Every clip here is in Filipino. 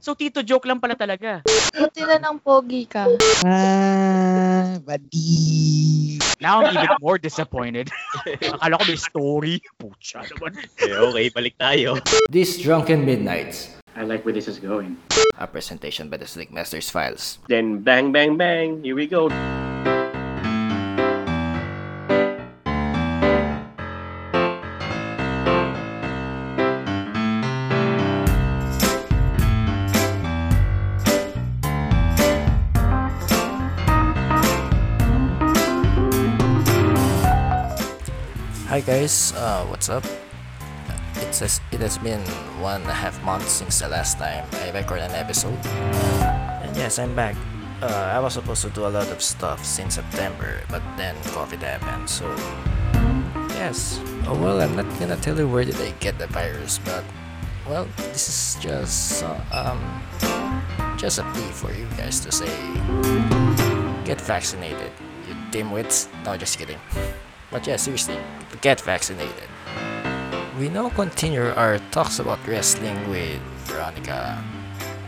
So, Tito, joke lang pala talaga. Buti na ng pogi ka. Ah, badi. Now I'm even more disappointed. Akala ko may story. Pucha naman. Okay, okay, balik tayo. These Drunken Midnights, I like where this is going. a presentation by the Slick Masters Files. Then bang, bang, bang. Here we go. Guys, uh, what's up? It says it has been one and a half months since the last time I recorded an episode. And yes, I'm back. Uh, I was supposed to do a lot of stuff since September, but then COVID happened, so yes. Oh well, I'm not gonna tell you where did I get the virus, but well, this is just uh, um just a plea for you guys to say get vaccinated, you dimwits. No, just kidding. But yeah, seriously, get vaccinated. We now continue our talks about wrestling with Veronica.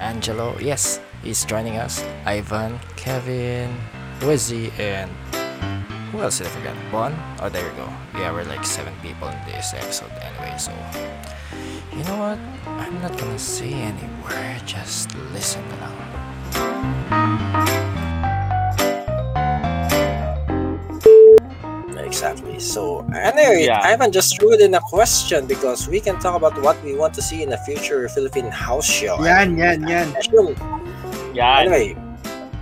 Angelo, yes, he's joining us. Ivan, Kevin, Wizzy, and who else did I forget? Bon? Oh, there you go. Yeah, we're like seven people in this episode anyway, so. You know what? I'm not gonna say any word, just listen na Exactly. So, anyway, Yeah. Ivan just threw it in a question because we can talk about what we want to see in a future Philippine house show. Yan, yan, yan. Actually, Yan. Anyway,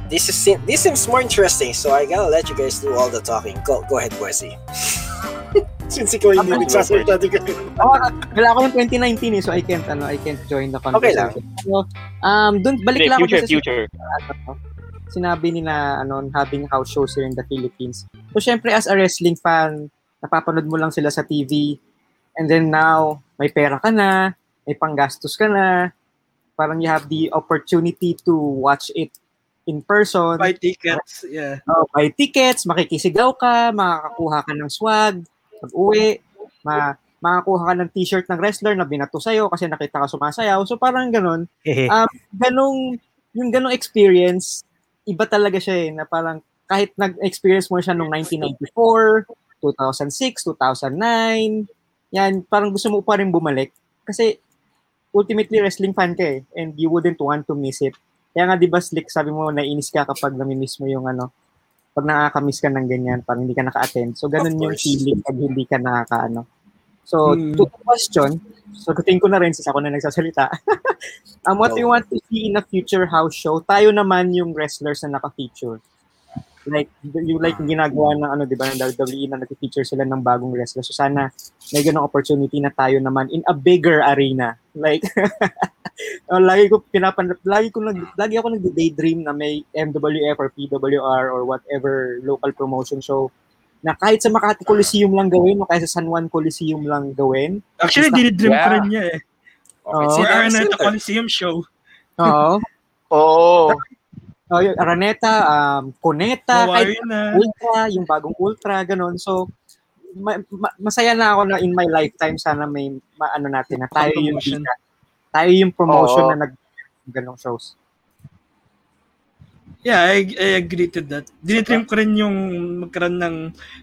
this is this seems more interesting, so I gotta let you guys do all the talking. Go, go ahead, Boise. Since ikaw hindi nagsasalita, di ka- Ako, wala ako yung 2019 eh, so I can't, ano, I can't join the Okay lang. conversation. So, um, dun, balik lang ako future, dun sa future. ano, sinabi nila ano having house shows here in the Philippines. So syempre as a wrestling fan, napapanood mo lang sila sa TV and then now may pera ka na, may panggastos ka na, parang you have the opportunity to watch it in person. buy tickets. Yeah. Oh, buy tickets, makikisigaw ka, makakakuha ka ng swag, pag uwi, ma makakuha ka ng t-shirt ng wrestler na binato sa'yo kasi nakita ka sumasayaw. So parang ganun. um, ganong, yung ganong experience, iba talaga siya eh, na parang kahit nag-experience mo siya noong 1994, 2006, 2009, yan, parang gusto mo pa rin bumalik. Kasi ultimately wrestling fan ka eh, and you wouldn't want to miss it. Kaya nga, di ba, Slick, sabi mo, naiinis ka kapag namimiss mo yung ano, pag nakakamiss ka ng ganyan, parang hindi ka naka-attend. So, ganun yung feeling pag hindi ka nakakaano. So, Hmm. to the question, sagutin ko na rin since ako na nagsasalita. um, what Go. we want to see in a future house show, tayo naman yung wrestlers na naka-feature. Like, yung like ginagawa ng ano, di ba, ng WWE na nag-feature sila ng bagong wrestler. So, sana may ganong opportunity na tayo naman in a bigger arena. Like, oh, lagi ko pinapan lagi ko nag lagi ako nagde-daydream na may MWF or PWR or whatever local promotion show na kahit sa Makati Coliseum lang gawin o kahit sa San Juan Coliseum lang gawin. Actually, dinidream ko Yeah. rin niya eh. Si Oh, Araneta same. Coliseum show. Oo. Oo. Oh, yung Araneta, um, Cuneta, kahit na. Ultra, yung bagong Ultra, ganun. So, ma- ma- masaya na ako na in my lifetime sana may maano natin na tayo yung. Tayo yung promotion Oo. na nag ganong shows. Yeah, I, I agree to that. Dinidream ko rin yung magkaroon ng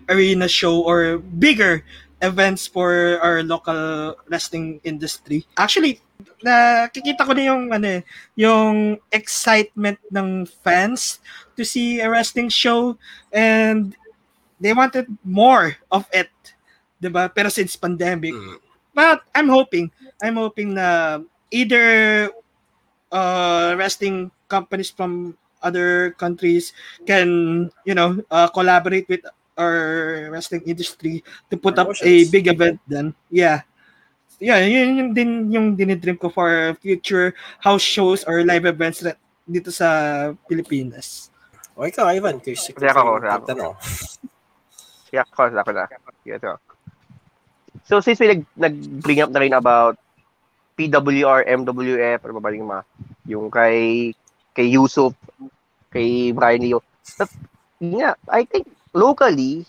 arena show or bigger events for our local wrestling industry. Actually, nakikita ko na yung ano eh, yung excitement ng fans to see a wrestling show and they wanted more of it. 'Di ba? Pero since pandemic, Mm. but I'm hoping, I'm hoping na either uh, wrestling companies from other countries can, you know, uh, collaborate with our wrestling industry to put up a Promotions. big event then. Yeah. Yeah, yun yung din yung dinidream ko for future house shows or live events na- dito sa Pilipinas. O ikaw, Ivan, kasi Hindi ako, ako. tanong. Yeah, of course, ako na. Ito. So, since we nag, nag-bring up na rin about PWR, MWF, ano ba ba yung mga, yung kay, kay Yusuf, kay Brian Leo. But, yeah, I think, locally,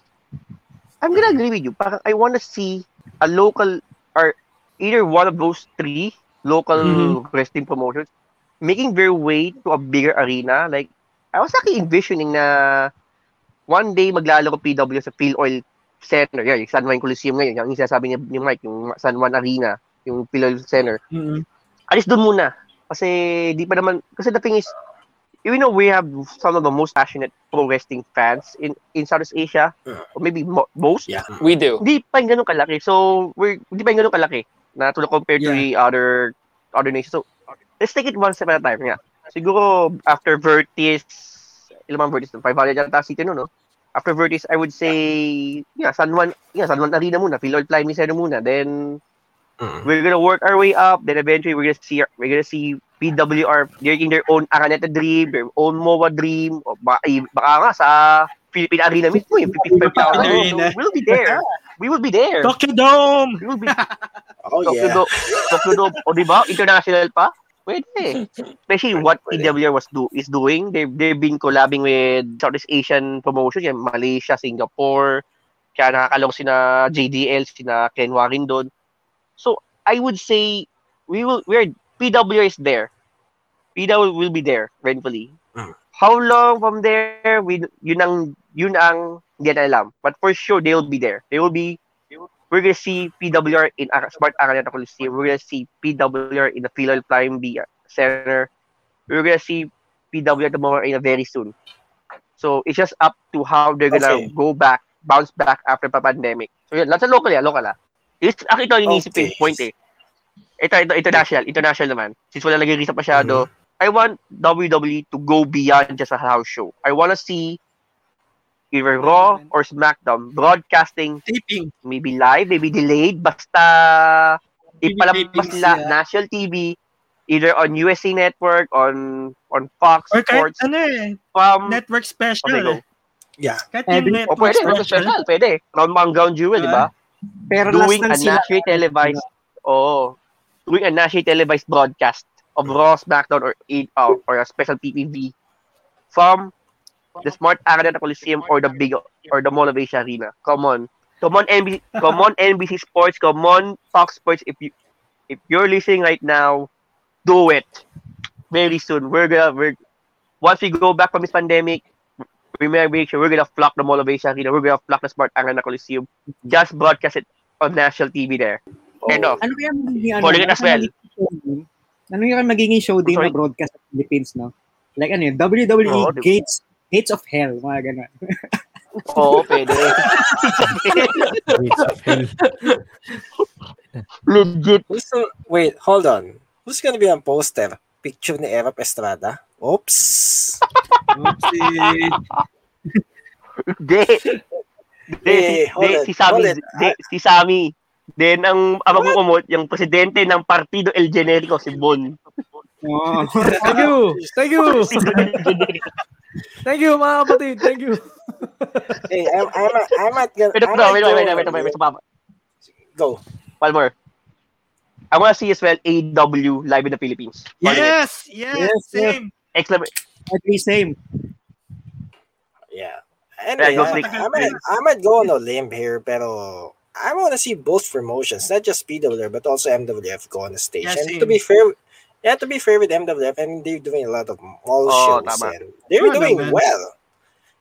I'm gonna agree with you. Parang I wanna see a local, or either one of those three local Mhm. wrestling promotions making their way to a bigger arena. Like, I was actually envisioning na one day maglalaro PW sa Phil Oil Center. Yan, yung San Juan Coliseum ngayon. Yung sinasabi niya ni Mike, yung San Juan Arena, yung Phil Oil Center. Mm-mm. Alis doon muna. Kasi di pa naman, kasi the thing is, you know, we have some of the most passionate pro wrestling fans in in Southeast Asia, Yeah. or maybe mo- most. Yeah. We do. Hindi pa yung ganun kalaki. So, we're, hindi pa yung ganun kalaki na to compared to Yeah. the other other nations. So, let's take it one step at a time. Yeah. Siguro, after Vertis, ilan man Vertis? 500 yata city no, no? After Vertis, I would say, yeah, San Juan, yeah, San Juan Arena muna, Phil Oil Prime Center muna. Then, Mm. we're gonna work our way up. Then eventually, we're gonna see, we're gonna see PWR making their own Araneta Dream, their own MOA Dream. O baka, eh, baka nga sa Philippine Arena mismo, yung 55,000. Arena. So, we'll be there. We will be there. Tokyo Dome! We will be Oh Tokyo yeah. Dome. Tokyo Dome. O di ba? International pa? Pwede. Especially what PWR was do is doing. They've, they've been collabing with Southeast Asian promotions, yan, Malaysia, Singapore. Kaya nakakalong sina JDL, sina Ken Warin doon. So, I would say, we will, we're, PWR is there. PWR will be there, eventually. Mm. How long from there, we, yun ang, yun ang, hindi na alam. But for sure, they will be there. They will be we're gonna see PWR in Ar- Smart Arena Coliseum. We're gonna see PWR in the Philol Prime B Center. We're gonna see PWR tomorrow in a very soon. So it's just up to how they're gonna Okay. go back, bounce back after the pandemic. So yeah, yun, nasa local yan, local ah. It's, ako ito ang iniisip Okay. point eh. Ito, ito, international, international naman. Since wala nag-release masyado, I want WWE to go beyond just a house show. I wanna see either Raw or SmackDown broadcasting Taping. maybe live, maybe delayed, basta ipalabas nila yeah. national TV either on USA Network, on on Fox Or kahit Sports, ano eh, from network special Okay, go. eh. Yeah. Kahit yung di- O network pwede, pwede special. special, pwede. Round Bang Ground Jewel, di ba? Pero Doing last a nationally televised, oh, doing a nationally televised broadcast of Raw, SmackDown, or uh, or a special PPV from the Smart Arena Coliseum or the big or the Mall of Asia Arena. Come on, come on, NBC, come on, NBC Sports, come on, Fox Sports. If you if you're listening right now, do it very soon. We're gonna we're once we go back from this pandemic. We may make sure we're gonna flock the Mall of Asia Arena. We're gonna flock the Smart Arena Coliseum. Just broadcast it on national TV there. Oh. End of. Ano kaya magiging ano? Calling as well. show din? Ano yung magiging show din na broadcast sa Philippines, no? Like ano yun, WWE Oo, di- Gates Gates of Hell, mga ganun. Oo, pwede. Gates of hell. Legit. Who's the, wait, hold on. Who's gonna be on poster? Picture ni Erap Estrada? Oops. Oopsie. Hindi. Hindi, Eh, si- hindi, it, si Sammy. Then, ang ang magkukumot, yung presidente ng Partido El Generico, si Bon. Oo. Thank you! Thank you! Thank you, mga kapatid! Thank you! Hey, I'm, I'm, I'm at gonna, Wait, I'm no, at wait, wait, wait, go- wait, wait, wait, wait, Go. One more. I wanna see as well AW live in the Philippines. Yes, yes, Yes, yes. same. Exclamation. Agree, same. Yeah. Anyway, go I, Slick. I, might, I might go on a limb here, but I want to see both promotions, not just PWR, but also MWF go on the stage. Yeah, and to be fair, yeah, to be fair with MWF, I mean, they're doing a lot of mall Oh, shows, tama. and they're Ano doing well.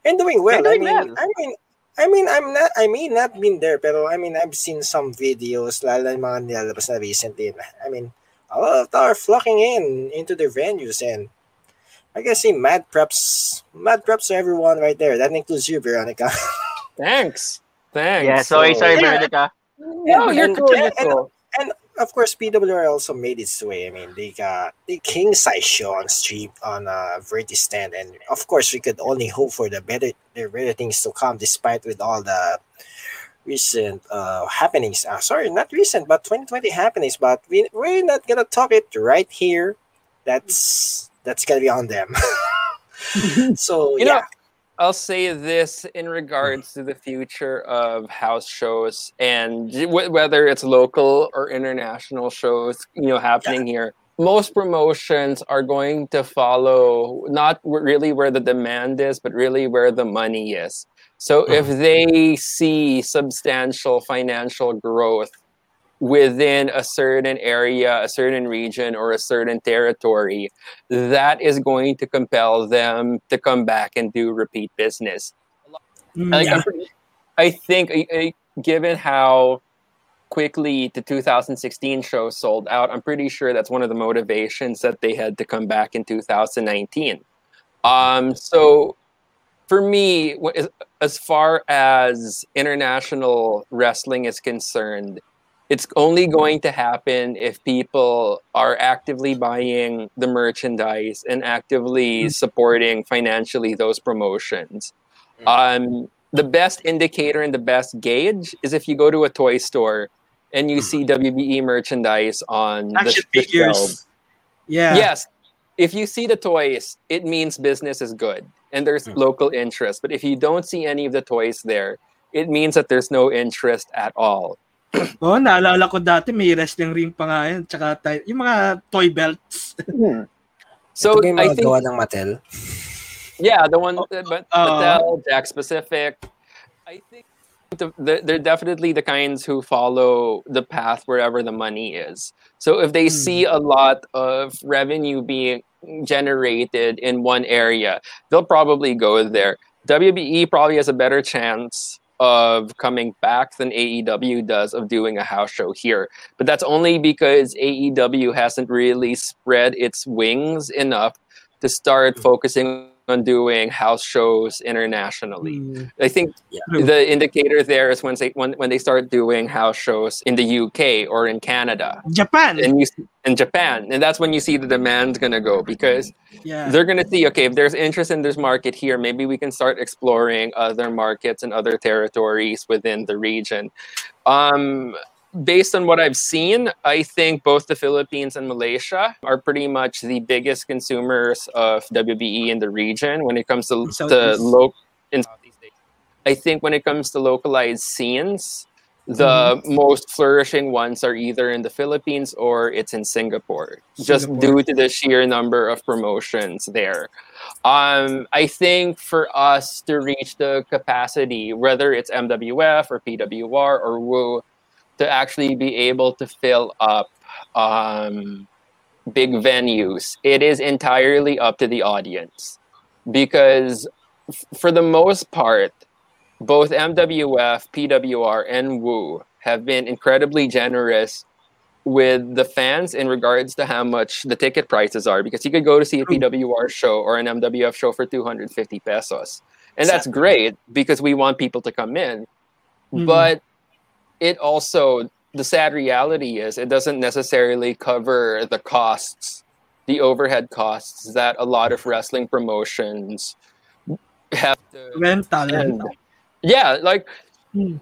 And doing well. They're I mean, well. I mean, I mean, I'm not, I may not been there, pero I mean, I've seen some videos, lalo na yung mga nilalabas na recently. I mean, a lot of them are flocking in into their venues, and I can see mad preps, mad preps to everyone right there. That includes you, Veronica. Thanks. Thanks. Yeah, sorry, sorry, Yeah. Veronica. No, you're And- cool. You're and- cool. Of course PWR also made its way. I mean, they got the king size show on stream on uh Verti stand, and of course we could only hope for the better the better things to come, despite with all the recent uh happenings. Uh, sorry, not recent, but 2020 happenings. But we we're not gonna talk it right here. That's that's gonna be on them. so You yeah. know, I'll say this in mm-hmm. regards to the future of house shows and w- whether it's local or international shows, you know, happening here. Most promotions are going to follow not w- really where the demand is, but really where the money is. So if mm-hmm. they see substantial financial growth within a certain area, a certain region, or a certain territory, that is going to compel them to come back and do repeat business. Mm, Like, yeah. Pretty- I think, uh, given how quickly the 2016 show sold out, I'm pretty sure that's one of the motivations that they had to come back in 2019. Um, so, for me, as far as international wrestling is concerned, it's only going to happen if people are actively buying the merchandise and actively mm. supporting financially those promotions. Mm. Um, the best indicator and the best gauge is if you go to a toy store and you mm. see WBE merchandise on the, Action the figures. shelves. Yeah. Yes. If you see the toys, it means business is good and there's local interest. But if you don't see any of the toys there, it means that there's no interest at all. Oh, naalala ko dati may wrestling ring pa nga yun. Tsaka tayo, yung mga toy belts. So Ito ba yung I mga think gawa ng Mattel? Yeah, the one, uh, but Uh, Mattel, Jack Specific. I think the, the, they're definitely the kinds who follow the path wherever the money is. So if they see a lot of revenue being generated in one area, they'll probably go there. WBE probably has a better chance of coming back than AEW does of doing a house show here. But that's only because AEW hasn't really spread its wings enough to start hmm. focusing on doing house shows internationally. I think True. the indicator there is when they when, when they start doing house shows in the UK or in Canada Japan. and you in Japan, and that's when you see the demand's gonna go because yeah. they're gonna see okay if there's interest in this market here, maybe we can start exploring other markets and other territories within the region. Um, based on what I've seen, I think both the Philippines and Malaysia are pretty much the biggest consumers of WBE in the region when it comes to the in I think when it comes to localized scenes, the most flourishing ones are either in the Philippines or it's in Singapore, just due to the sheer number of promotions there. Um, I think for us to reach the capacity, whether it's MWF or PWR or WU, to actually be able to fill up um, big venues, it is entirely up to the audience. Because f- for the most part, both MWF, PWR, and WU have been incredibly generous with the fans in regards to how much the ticket prices are. Because you could go to see a PWR show or an MWF show for 250 pesos. And that's great because we want people to come in. Mhm. But it also, the sad reality is, it doesn't necessarily cover the costs, the overhead costs that a lot of wrestling promotions have to Rental. and yeah, like Hmm.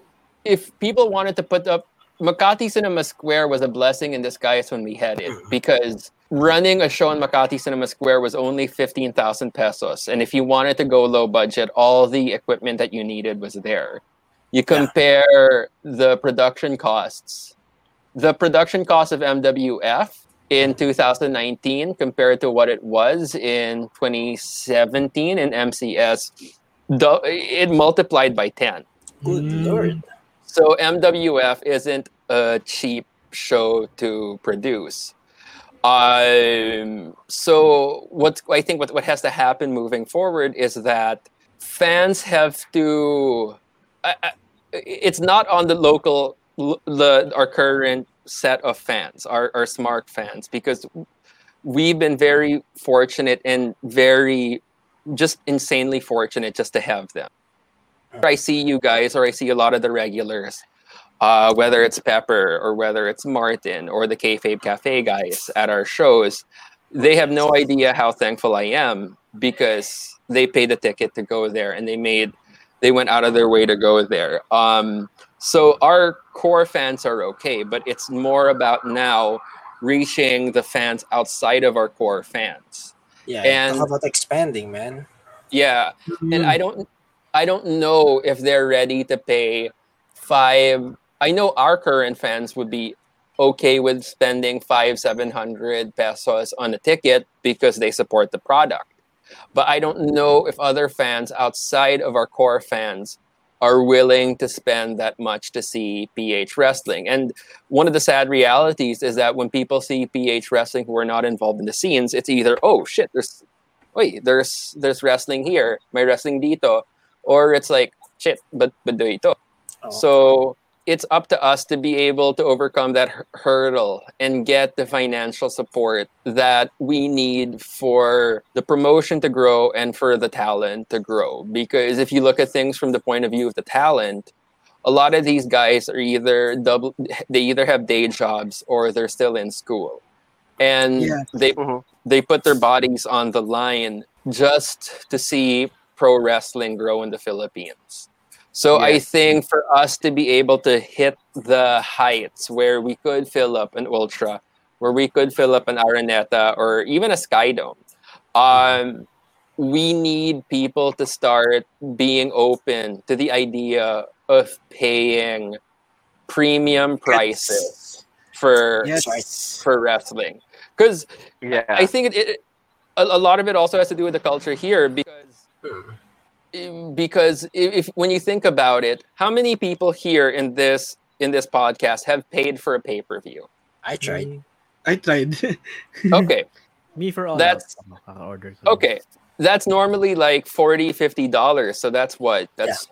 if people wanted to put up Makati Cinema Square was a blessing in disguise when we had it because running a show in Makati Cinema Square was only 15,000 pesos. And if you wanted to go low budget, all the equipment that you needed was there. You compare the production costs, the production cost of MWF in 2019 compared to what it was in 2017 in MCS, it multiplied by 10. Good lord. So MWF isn't a cheap show to produce. Um, so what I think what, what has to happen moving forward is that fans have to. I, I, it's not on the local, the our current set of fans, our, our smart fans, because we've been very fortunate and very just insanely fortunate just to have them. I see you guys, or I see a lot of the regulars, uh, whether it's Pepper or whether it's Martin or the Kayfabe Cafe guys at our shows, they have no idea how thankful I am because they paid the ticket to go there and they made, they went out of their way to go there. Um, so our core fans are okay, but it's more about now reaching the fans outside of our core fans. Yeah, And- talk about expanding, man. Yeah, and I don't I don't know if they're ready to pay five. I know our current fans would be okay with spending five seven hundred pesos on a ticket because they support the product. But I don't know if other fans outside of our core fans are willing to spend that much to see PH wrestling. And one of the sad realities is that when people see PH wrestling who are not involved in the scenes, it's either oh shit, there's wait, there's there's wrestling here, my wrestling dito, or it's like shit, but but dito. Oh. So it's up to us to be able to overcome that hurdle and get the financial support that we need for the promotion to grow and for the talent to grow. Because if you look at things from the point of view of the talent, a lot of these guys are either double they either have day jobs or they're still in school. And Yeah. they Mhm. they put their bodies on the line just to see pro wrestling grow in the Philippines. So I think for us to be able to hit the heights where we could fill up an ultra, where we could fill up an Araneta or even a Skydome, um, we need people to start being open to the idea of paying premium prices for Yes. for wrestling because Yeah. I think it, it a, a lot of it also has to do with the culture here because Um, because if, if when you think about it, how many people here in this in this podcast have paid for a pay per view? I tried. I tried. Okay, Me for all That's- out. Uh, Kaka-order okay, that's normally like 40 50 dollars. So that's what that's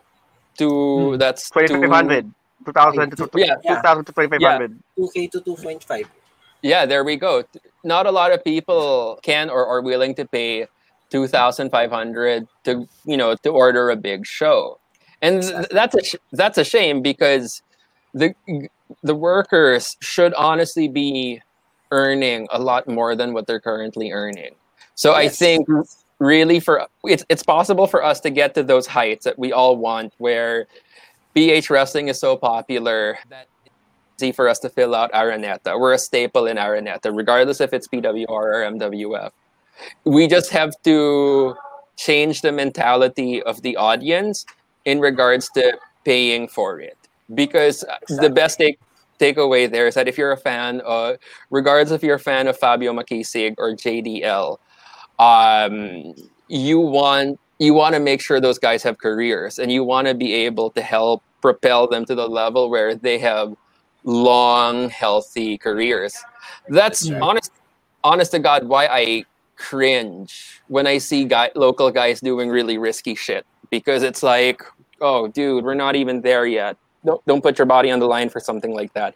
two. Hmm. That's 2500 2000 to Yeah. 2000 to 2500 2K to 2.5. Yeah, there we go. Not a lot of people can or are willing to pay two thousand five hundred to you know to order a big show, and that's a sh- that's a shame because the the workers should honestly be earning a lot more than what they're currently earning. So I think really for it's it's possible for us to get to those heights that we all want where BH wrestling is so popular that it's easy for us to fill out Araneta. We're a staple in Araneta, regardless if it's PWR or MWF. We just have to change the mentality of the audience in regards to paying for it. Because the best take takeaway there is that if you're a fan, uh, regardless if you're a fan of Fabio Makisig or JDL, um, you want you want to make sure those guys have careers and you want to be able to help propel them to the level where they have long healthy careers that's Yeah. honest honest to god why i cringe when i see guy, local guys doing really risky shit because it's like oh dude we're not even there yet. Don't, don't put your body on the line for something like that.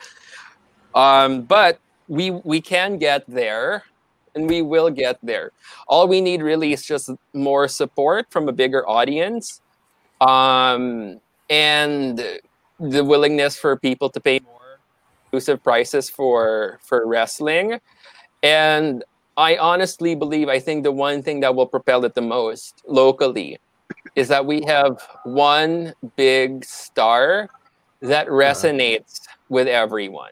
Um, but we we can get there and we will get there. All we need really is just more support from a bigger audience um, and the willingness for people to pay more exclusive prices for for wrestling. And i honestly believe i think the one thing that will propel it the most locally is that we have one big star that resonates with everyone.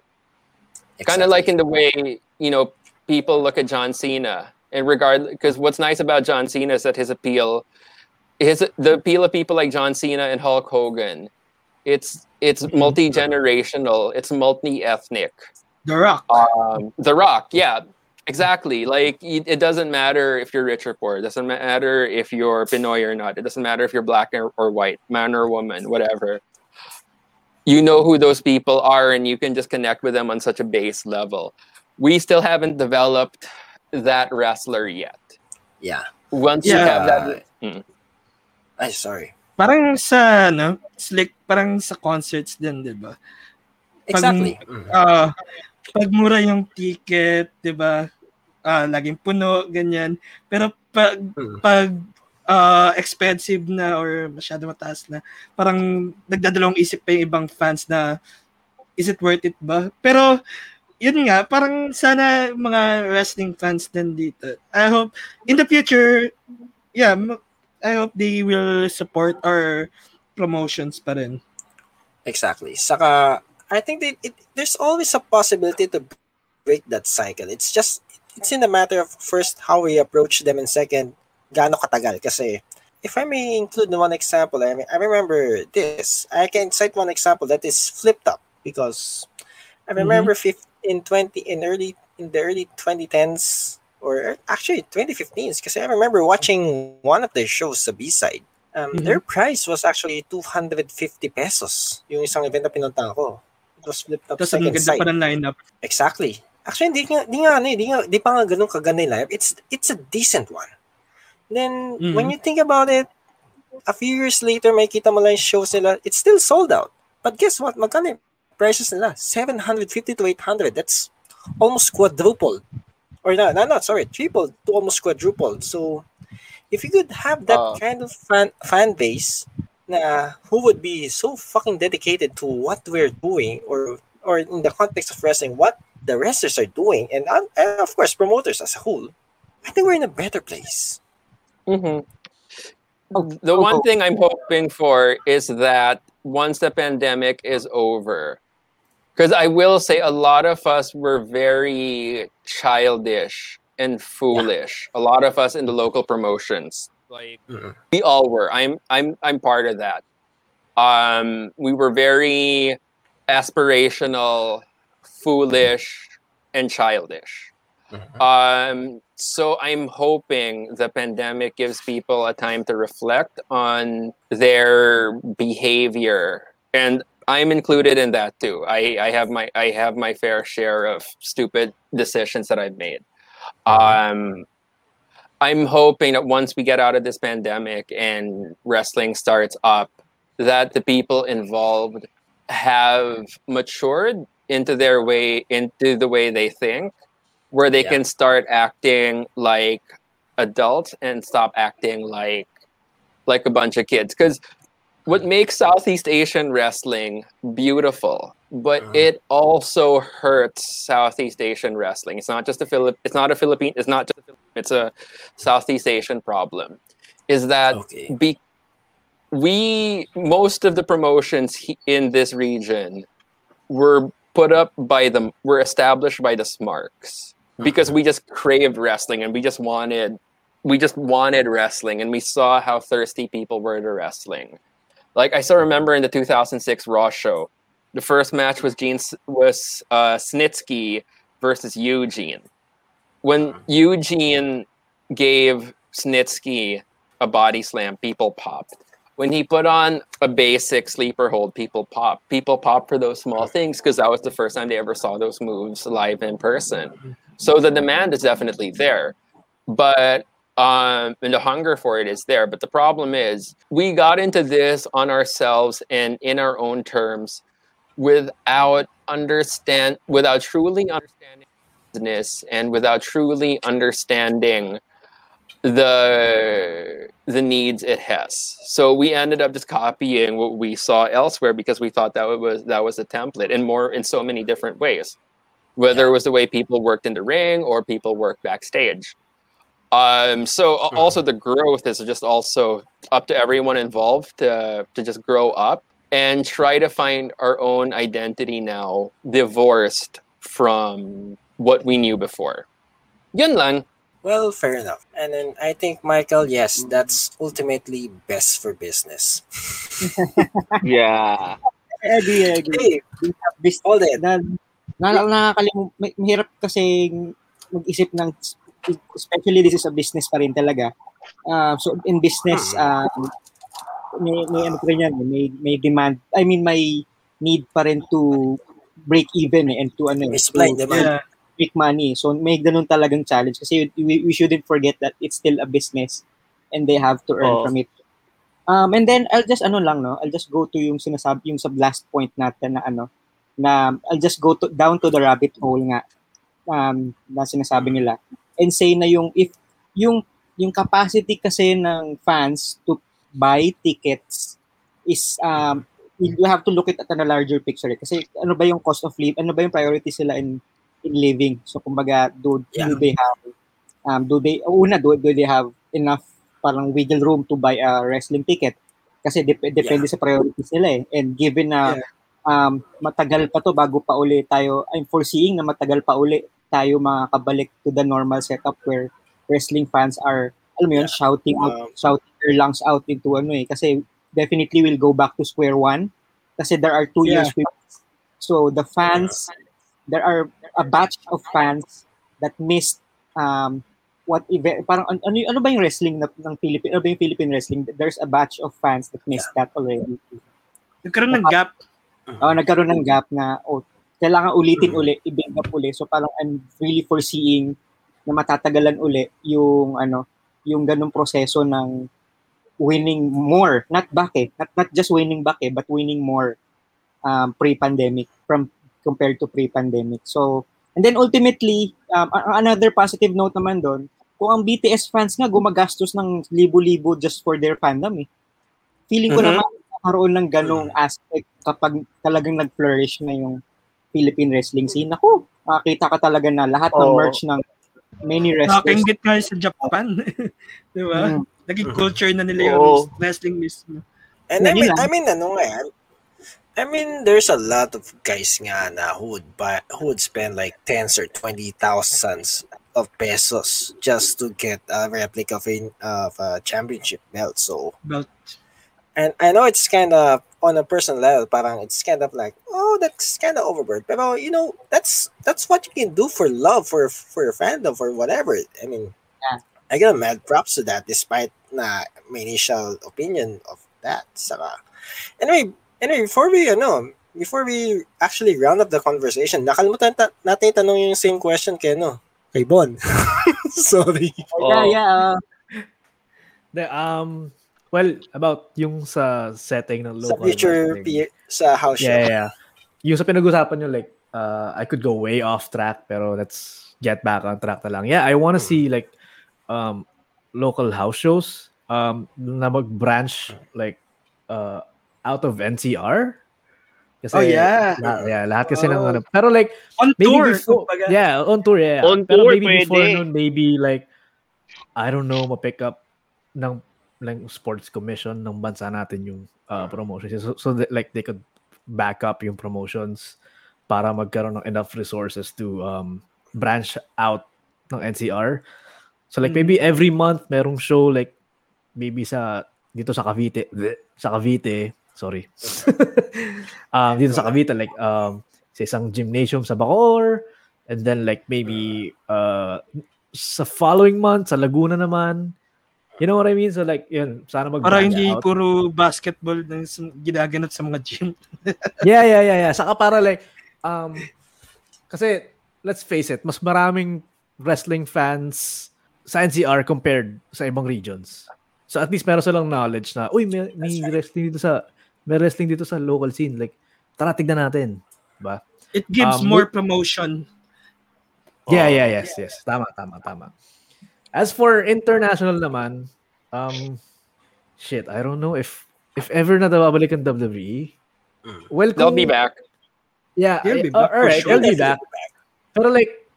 Kind of like in the way you know people look at John Cena and regard because what's nice about John Cena is that his appeal his the appeal of people like John Cena and Hulk Hogan it's it's multi-generational it's multi-ethnic. The Rock. um, The Rock, yeah, exactly. Like it, it doesn't matter if you're rich or poor. It doesn't matter if you're Pinoy or not. It doesn't matter if you're black or, or white, man or woman, whatever. You know who those people are, and you can just connect with them on such a base level. We still haven't developed that wrestler yet. Yeah. Once you have that, Mm. Ay, sorry. Parang sa, no? it's like, parang sa concerts din, di ba? Exactly. Mm. Ah, pag mura yung ticket, 'di ba? Ah, laging puno, ganyan. Pero pag Mm. pag ah, expensive na or masyado mataas na, parang nagdadalawang isip pa yung ibang fans na is it worth it ba? Pero yun nga, parang sana mga wrestling fans din dito. I hope in the future, yeah, I hope they will support our promotions pa rin. Exactly. Saka, I think that it, there's always a possibility to break that cycle. It's just, it's in the matter of first how we approach them and second, gaano katagal. Kasi, if I may include one example, I, mean, I remember this. I can cite one example that is Flip Top because I remember 15, in 20, in early, in the early 2010s, or actually 2015s, because I remember watching one of their shows, the B-side. Um, Mhm. Their price was actually 250 pesos. Yung isang event na pinunta ko. It was flipped up Tapos second side. pa ng lineup. Exactly. Actually, di nga, di nga, ano eh, di nga, di pa nga ganun kaganda yung lineup. It's, it's a decent one. Then, Mhm. when you think about it, a few years later, may kita mo lang shows nila, it's still sold out. But guess what? Magkano prices nila? 750 to 800. That's almost quadrupled. Or no, no, no, sorry, triple to almost quadrupled. So, if you could have that Uh. kind of fan, fan base na who would be so fucking dedicated to what we're doing or or in the context of wrestling, what the wrestlers are doing, and, um, and of course promoters as a whole, I think we're in a better place. hmm Oh, The one thing I'm hoping for is that once the pandemic is over, because I will say a lot of us were very childish and foolish. A lot of us in the local promotions, like Mhm. we all were. I'm I'm I'm part of that. Um, we were very aspirational, foolish, and childish. Um, so I'm hoping the pandemic gives people a time to reflect on their behavior, and I'm included in that too. I, I have my I have my fair share of stupid decisions that I've made. Um, I'm hoping that once we get out of this pandemic and wrestling starts up, that the people involved have matured into their way into the way they think where they Yeah. can start acting like adults and stop acting like like a bunch of kids because what makes southeast asian wrestling beautiful but Uh-huh. it also hurts southeast asian wrestling it's not just a Philip it's not a philippine it's not just a, it's a southeast asian problem is that Okay. be, we most of the promotions in this region were put up by the were established by the smarks because we just craved wrestling and we just wanted we just wanted wrestling and we saw how thirsty people were to wrestling like i still remember in the 2006 raw show the first match was Gene was uh, Snitsky versus Eugene. When Eugene gave Snitsky a body slam, people popped. When he put on a basic sleeper hold, people pop. People pop for those small things because that was the first time they ever saw those moves live in person. So the demand is definitely there, but um, and the hunger for it is there. But the problem is we got into this on ourselves and in our own terms without understand without truly understanding business and without truly understanding the the needs it has. So we ended up just copying what we saw elsewhere because we thought that was that was a template in more in so many different ways. Whether it was the way people worked in the ring or people worked backstage. Um, so a- also the growth is just also up to everyone involved to to just grow up and try to find our own identity now, divorced from what we knew before. Yun lang. Well, fair enough. And then I think, Michael, yes, that's ultimately best for business. Yeah. I agree, I agree. Hey, Bis- hold it. na, na, nakakalim, may- mahirap kasi mag-isip ng, especially this is a business pa rin talaga. Uh, so in business, um, may, may ano pa rin yan, may, may demand, I mean, may need pa rin to break even eh, and to ano, May eh, supply to and demand. Yeah. Make money. So may ganun talagang challenge kasi we, we shouldn't forget that it's still a business and they have to earn Oo. from it. Um, and then I'll just ano lang no, I'll just go to yung sinasabi yung sa last point natin na ano na I'll just go to, down to the rabbit hole nga um, na sinasabi nila and say na yung if yung yung capacity kasi ng fans to buy tickets is um you have to look at at a larger picture eh. kasi ano ba yung cost of live ano ba yung priority sila in in living. So kumbaga do, Yeah. do they have um do they una do, do they have enough parang wiggle room to buy a wrestling ticket? Kasi dep- depende sa priorities nila eh. And given na um matagal pa to bago pa uli tayo I'm foreseeing na matagal pa uli tayo makakabalik to the normal setup where wrestling fans are alam mo yun shouting out Um, shouting their lungs out into ano eh. Kasi definitely will go back to square one. Kasi there are two Yeah. years with so the fans there are a batch of fans that missed um what event, parang an- ano, ano ba yung wrestling na, ng Philippine, ano ba yung Philippine wrestling? There's a batch of fans that missed that already. Nagkaroon ng gap. Oh, nagkaroon ng gap na, oh, kailangan ulitin uli, i-build up uli. So parang I'm really foreseeing na matatagalan uli yung, ano, yung ganung proseso ng winning more, not back eh, not, not just winning back eh, but winning more um, pre-pandemic from compared to pre-pandemic. So, and then ultimately, um, another positive note naman doon, kung ang BTS fans nga gumagastos ng libo-libo just for their fandom eh. Feeling ko Mhm. naman nagkaroon ng ganong aspect kapag talagang nag-flourish na yung Philippine wrestling scene. Ako, makakita ka talaga na lahat ng Oo. merch ng many wrestlers. Nakakanggit nga sa Japan. Di ba? Mm. Naging culture na nila yung Oo. wrestling mismo. And I mean. I mean, ano nga yan? I mean, there's a lot of guys nga na who would buy, who would spend like tens or twenty thousands of pesos just to get a replica of a, of a championship belt. So, Belt. and I know it's kind of on a personal level, parang it's kind of like, oh, that's kind of overboard. But you know, that's that's what you can do for love, for for your fandom, for whatever. I mean, Yeah. I give mad props to that, despite na my initial opinion of that. Saka, anyway, anyway, before we ano, before we actually round up the conversation, nakalimutan ta- natin tanong yung same question kay no, kay Bon. Sorry. Yeah, yeah. uh, The, um, well, about yung sa setting ng Sa local future wrestling. P- sa house show. Yeah, yeah, yeah. Yung sa pinag-usapan nyo, like, uh, I could go way off track, pero let's get back on track na lang. Yeah, I want to see, like, um, local house shows um, na mag-branch, like, uh, out of NCR. Kasi, Oh, yeah. la- yeah, lahat kasi ng Oh. ano. Pero like, On maybe tour. before, yeah, on tour, yeah. On Pero tour, maybe before pwede. nun, maybe like, I don't know, ma-pick up ng ng sports commission ng bansa natin yung uh, promotions. So, so that, like they could back up yung promotions para magkaroon ng enough resources to um, branch out ng NCR. So like maybe every month merong show like maybe sa dito sa Cavite, sa Cavite, sorry. um, dito sa Cavite like um, sa isang gymnasium sa Bacoor and then like maybe uh, sa following month sa Laguna naman. You know what I mean? So like, yun, sana mag Para hindi puro basketball na ginaganap sa mga gym. yeah, yeah, yeah, yeah. Saka para like, um, kasi, let's face it, mas maraming wrestling fans sa NCR compared sa ibang regions. So at least meron silang knowledge na, uy, may, may wrestling dito sa, may wrestling dito sa local scene. Like, tara, tignan natin. Diba? It gives Um, more promotion. Yeah, yeah, yes, yes. Tama, tama, tama. As for international naman, um, shit, I don't know if if ever na babalik ang WWE. Well, They'll kung- be back. Yeah, They'll be back Uh, all right, sure. they'll be back. Pero like,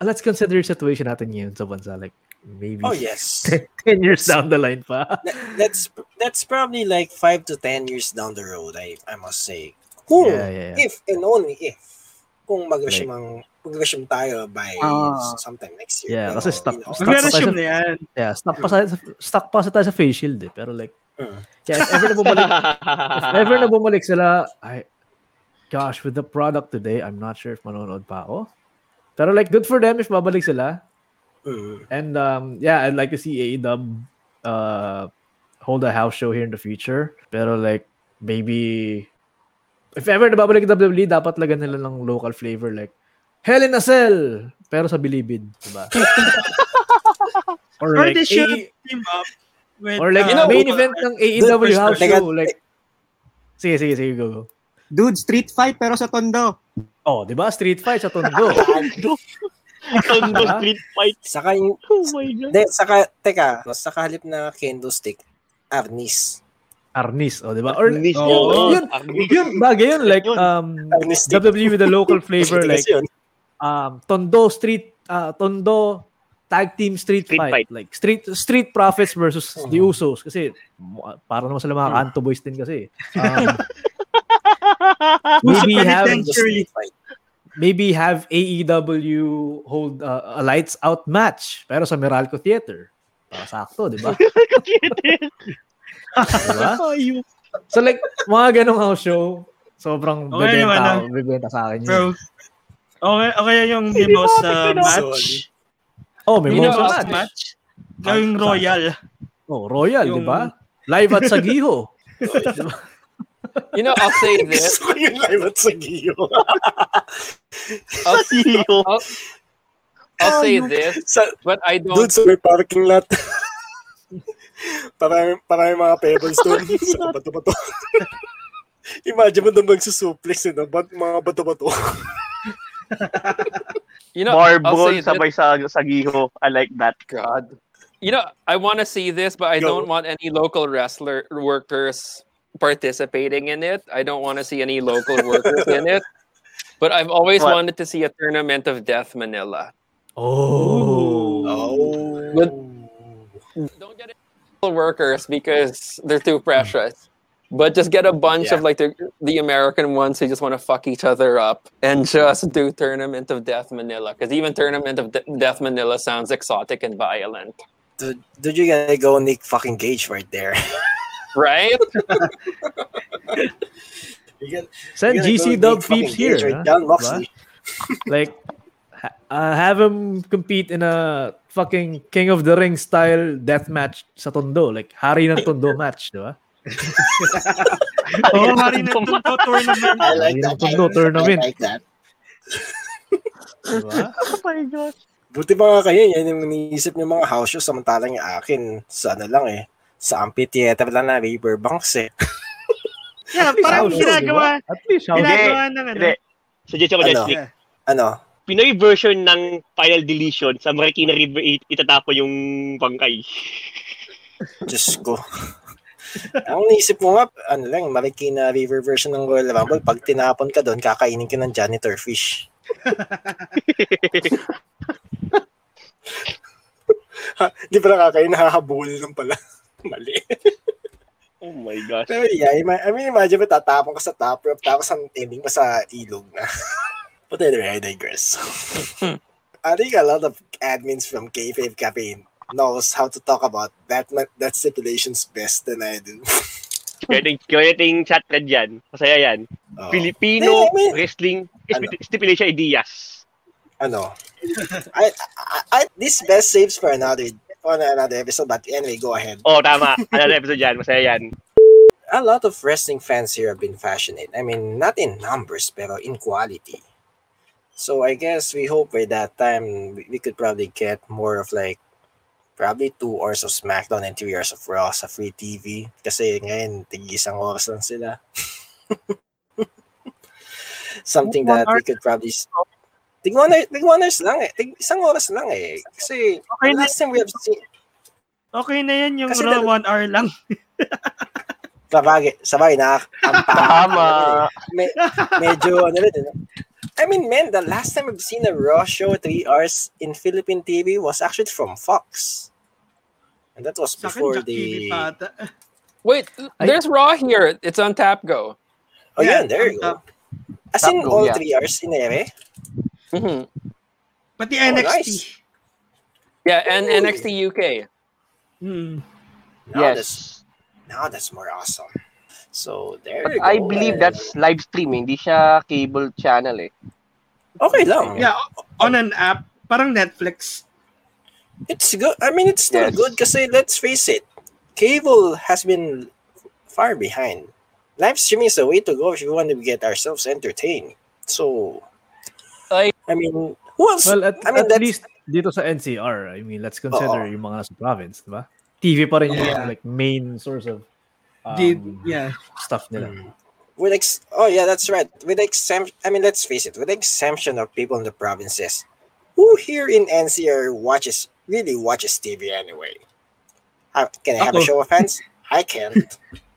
let's consider yung situation natin ngayon sa bansa. Like, maybe Oh yes. 10 years down the line pa. That's that's probably like five to ten years down the road. I I must say. Kung Yeah, yeah, yeah. if and only if kung mag-resume mag-resume tayo by Ah. sometime next year. Yeah, Pero, kasi stuck- you know, stuck- Mag-resume na yan. Yeah, stuck pa sa, stuck pa sa tayo sa face shield eh. Pero like, Mm. kaya if ever na bumalik, if ever na bumalik sila, I, gosh, with the product today, I'm not sure if manonood pa ako. Pero like, good for them if babalik sila. Mm. And um, yeah, I'd like to see AEW uh, hold a house show here in the future. Pero like, maybe, if ever nababalik ang WWE, dapat lagan nila ng local flavor. Like, Hell in a Cell! Pero sa Bilibid, diba? or Or like, they should AE team up with, or like, uh, main event ng AEW house perspective. show. Like, sige, sige, sige, go, go. Dude, street fight pero sa tondo. Oh, di ba? Street fight sa Tondo. Tondo Street Fight. Saka yung Oh my God. de, saka teka, saka halip na kendo stick, Arnis. Arnis, oh, di ba? Or, Arnis, oh, yun. yun, Arnis. yun, bagay yun. Like, um, Arnis stick. WWE with the local flavor, like, um, Tondo Street, uh, Tondo tag team street, Street fight. fight. Like, street street profits versus Mhm. the Usos. Kasi, para naman sila mga Kanto boys din kasi. Um, Who's maybe the have, The street fight. Maybe have AEW hold uh, a lights out match pero sa Meralco Theater. Para sakto, di ba? diba? So like, mga ganong house show, sobrang Okay, bebenta, ano? sa akin yun. Bro, okay, okay yung demo sa match. Oh, may uh, match. match. Gawing royal. Oh, Royal, Yung- di ba? Live at Sagiho. You know, I'll say this. Gusto ko yung live at sa Giyo. I'll, Iyo. I'll, I'll oh, say this, Sa, but I don't. dude, sa may parking lot. parang, parang mga pebbles doon. sa bato-bato. Imagine mo doon magsusuplex yun. Eh, Ba't mga bato-bato? You know, I'll Marble say this. sabay sa sa giho. I like that. God. You know, I want to see this, but I Go. don't want any local wrestler workers participating in it. I don't want to see any local workers in it. But I've always What? wanted to see a tournament of Death Manila. Oh. Oh. But- Don't get any local workers because they're too precious. But just get a bunch of like the, the American ones who just want to fuck each other up and just do Tournament of Death Manila. Because even Tournament of De- Death Manila sounds exotic and violent. Dude, dude, you gotta go Nick fucking Gage right there. Right? You Send GC Dub peeps here. Right huh? down? Moxley. Like, ha- uh, have him compete in a fucking King of the Ring style death match sa Tondo. Like, Hari ng Tondo match, di ba? Oo, hari na ito tournament. I like Hari that. ng Tondo tournament. I like that. Diba? Oh my God. Buti ba nga kayo, yan yung iniisip niyo mga house shows, samantalang yung akin, sa ano lang eh, sa amphitheater lang na Riverbanks eh. Yeah, parang House show, ginagawa, diba? At least, show. ginagawa ng ano. Hindi. Suggest ako Ano? just Yeah. Ano? Pinoy version ng Final Deletion sa Marikina River it- itatapo yung bangkay. Diyos ko. Ang naisip mo nga, ano lang, Marikina River version ng Royal Rumble, pag tinapon ka doon, kakainin ka ng janitor fish. ha, di pala kakain, nahahabol lang pala. Mali. Oh my gosh. Pero yeah, ima- I mean, imagine mo tatapon ka sa top rope, tapos ang ending mo sa ilog na. But anyway, I digress. I think a lot of admins from Kayfabe Cafe knows how to talk about that that stipulations best than I do. Kaya yung chat thread yan. Masaya yan. Oh. Filipino Hindi, may- wrestling Ano? stipulation ideas. ano, I, I, I, this best saves for another Oh, for another episode, but anyway, go ahead. Oh, tama. Ano na episode yan? Masaya yan. A lot of wrestling fans here have been passionate. I mean, not in numbers, pero in quality. So I guess we hope by that time we, we could probably get more of like probably two hours of SmackDown and three hours of Raw sa free TV. Kasi ngayon, tig-isang oras lang sila. Something that we could probably s- Tig one, tig one hours lang eh. Tig isang oras lang eh. Kasi Okay na, last time we have seen, okay na yan yung Kasi Raw one hour lang. sabagay, sabagay na, ang Tama. Me- medyo, ano rin, ano? I mean, man, the last time I've seen a Raw show three hours in Philippine TV was actually from Fox. And that was before the... Wait, there's Raw here. It's on Tap Go. Oh, Yeah, yeah, there you go. As in all yeah. three hours in ere? Hmm Pati Oh, NXT. nice. Yeah, and Ooh. NXT UK. Hmm. Now that's, Yes. now that's more awesome. So, there But you go. I believe that's live streaming, eh. hindi siya cable channel eh. Okay lang. Yeah, on an app, parang Netflix. It's good. I mean, it's still Yes. good kasi let's face it, cable has been far behind. Live streaming is the way to go if you want to get ourselves entertained. So, Like- I mean, who else? Well, at, I mean, at that's- least dito sa NCR, I mean, let's consider Oo. yung mga nasa province, di ba? TV pa rin yung like main source of um, Did, yeah. stuff nila. Hmm. With ex- oh yeah, that's right. With exemption, I mean, let's face it. With the exemption of people in the provinces, who here in NCR watches really watches TV anyway? Uh, can I have a show of hands? I can't.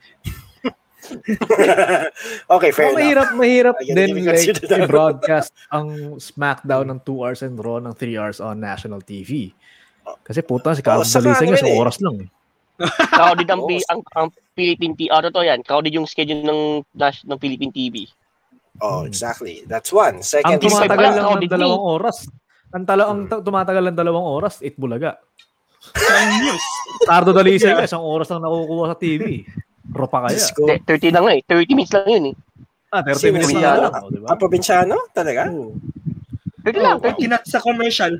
okay, fair enough. mahirap, mahirap gotta din it like, i-broadcast ang SmackDown ng 2 hours and Raw ng 3 hours on national TV. Kasi puta, si Carlos Oh, Dalisay ano eh. oras lang. eh. Crowded ang. Pi- ang, ang Philippine TV. Ah, totoo yan. Crowded yung schedule ng, nas- ng Philippine TV. Oh, exactly. That's one. Ang Second, is- tumatagal lang ng dalawang oras. Ang, tala, ang Hmm. ta- tumatagal ng dalawang oras, 8 bulaga. Ang news. Cardo Dalisay Yeah. isang oras lang nakukuha sa TV. Ro pa kaya. Ko. Hindi, 30 lang nga eh. 30 minutes lang yun eh. Ah, 30 Sino minutes siya? na lang. oh, di ba? Ang probinsyano? Talaga? Oo. 30 lang, Pag 30. kinat sa commercial.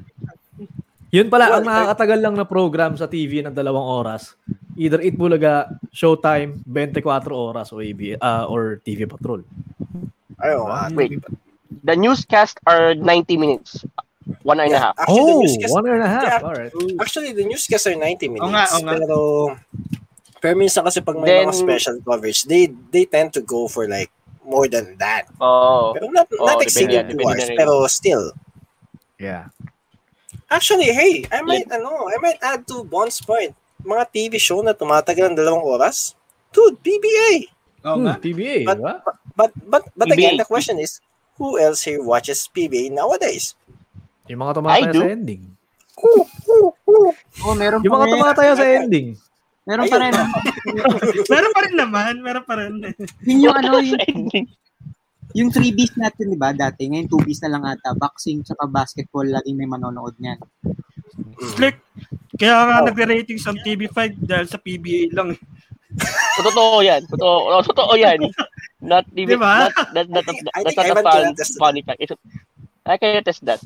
Yun pala, ang Well, nakakatagal lang na program sa TV ng dalawang oras. Either It Bulaga, Showtime, 24 oras o ABS, ah, or TV Patrol. Ayaw nga. Wait. The newscast are 90 minutes. One and a half. Actually, the Oh, newscast, one and a half. Yeah. Alright. actually, the newscasts are 90 minutes. Oo nga, oo nga. Pero, pero minsan kasi pag may Then- mga special coverage, they they tend to go for like more than that. Oh. Pero not, Oo, not exceeding two depende hours, pero still. Yeah. Actually, hey, I might, ano, I might add to Bond's point. Mga TV show na tumatagal ng dalawang oras. Dude, PBA. Oo Hmm. PBA, But, ba? but, but, but PBA. again, the question is, who else here watches PBA nowadays? Yung mga tumataya sa ending. Oh, meron Yung mga tumataya sa ending. Meron pa rin. meron pa rin naman. Meron pa rin. Yun yung ano, yung, yung 3Bs natin, di ba, dati. Ngayon 2Bs na lang ata. Boxing, tsaka basketball, laging may manonood niyan. Click. Kaya nga Oh. nagre-ratings ang TV5 dahil sa PBA lang. Totoo yan. Totoo, oh, totoo yan. Not even, Diba? not, think not a Ivan fun, can attest to funny fact. It's, I can attest that.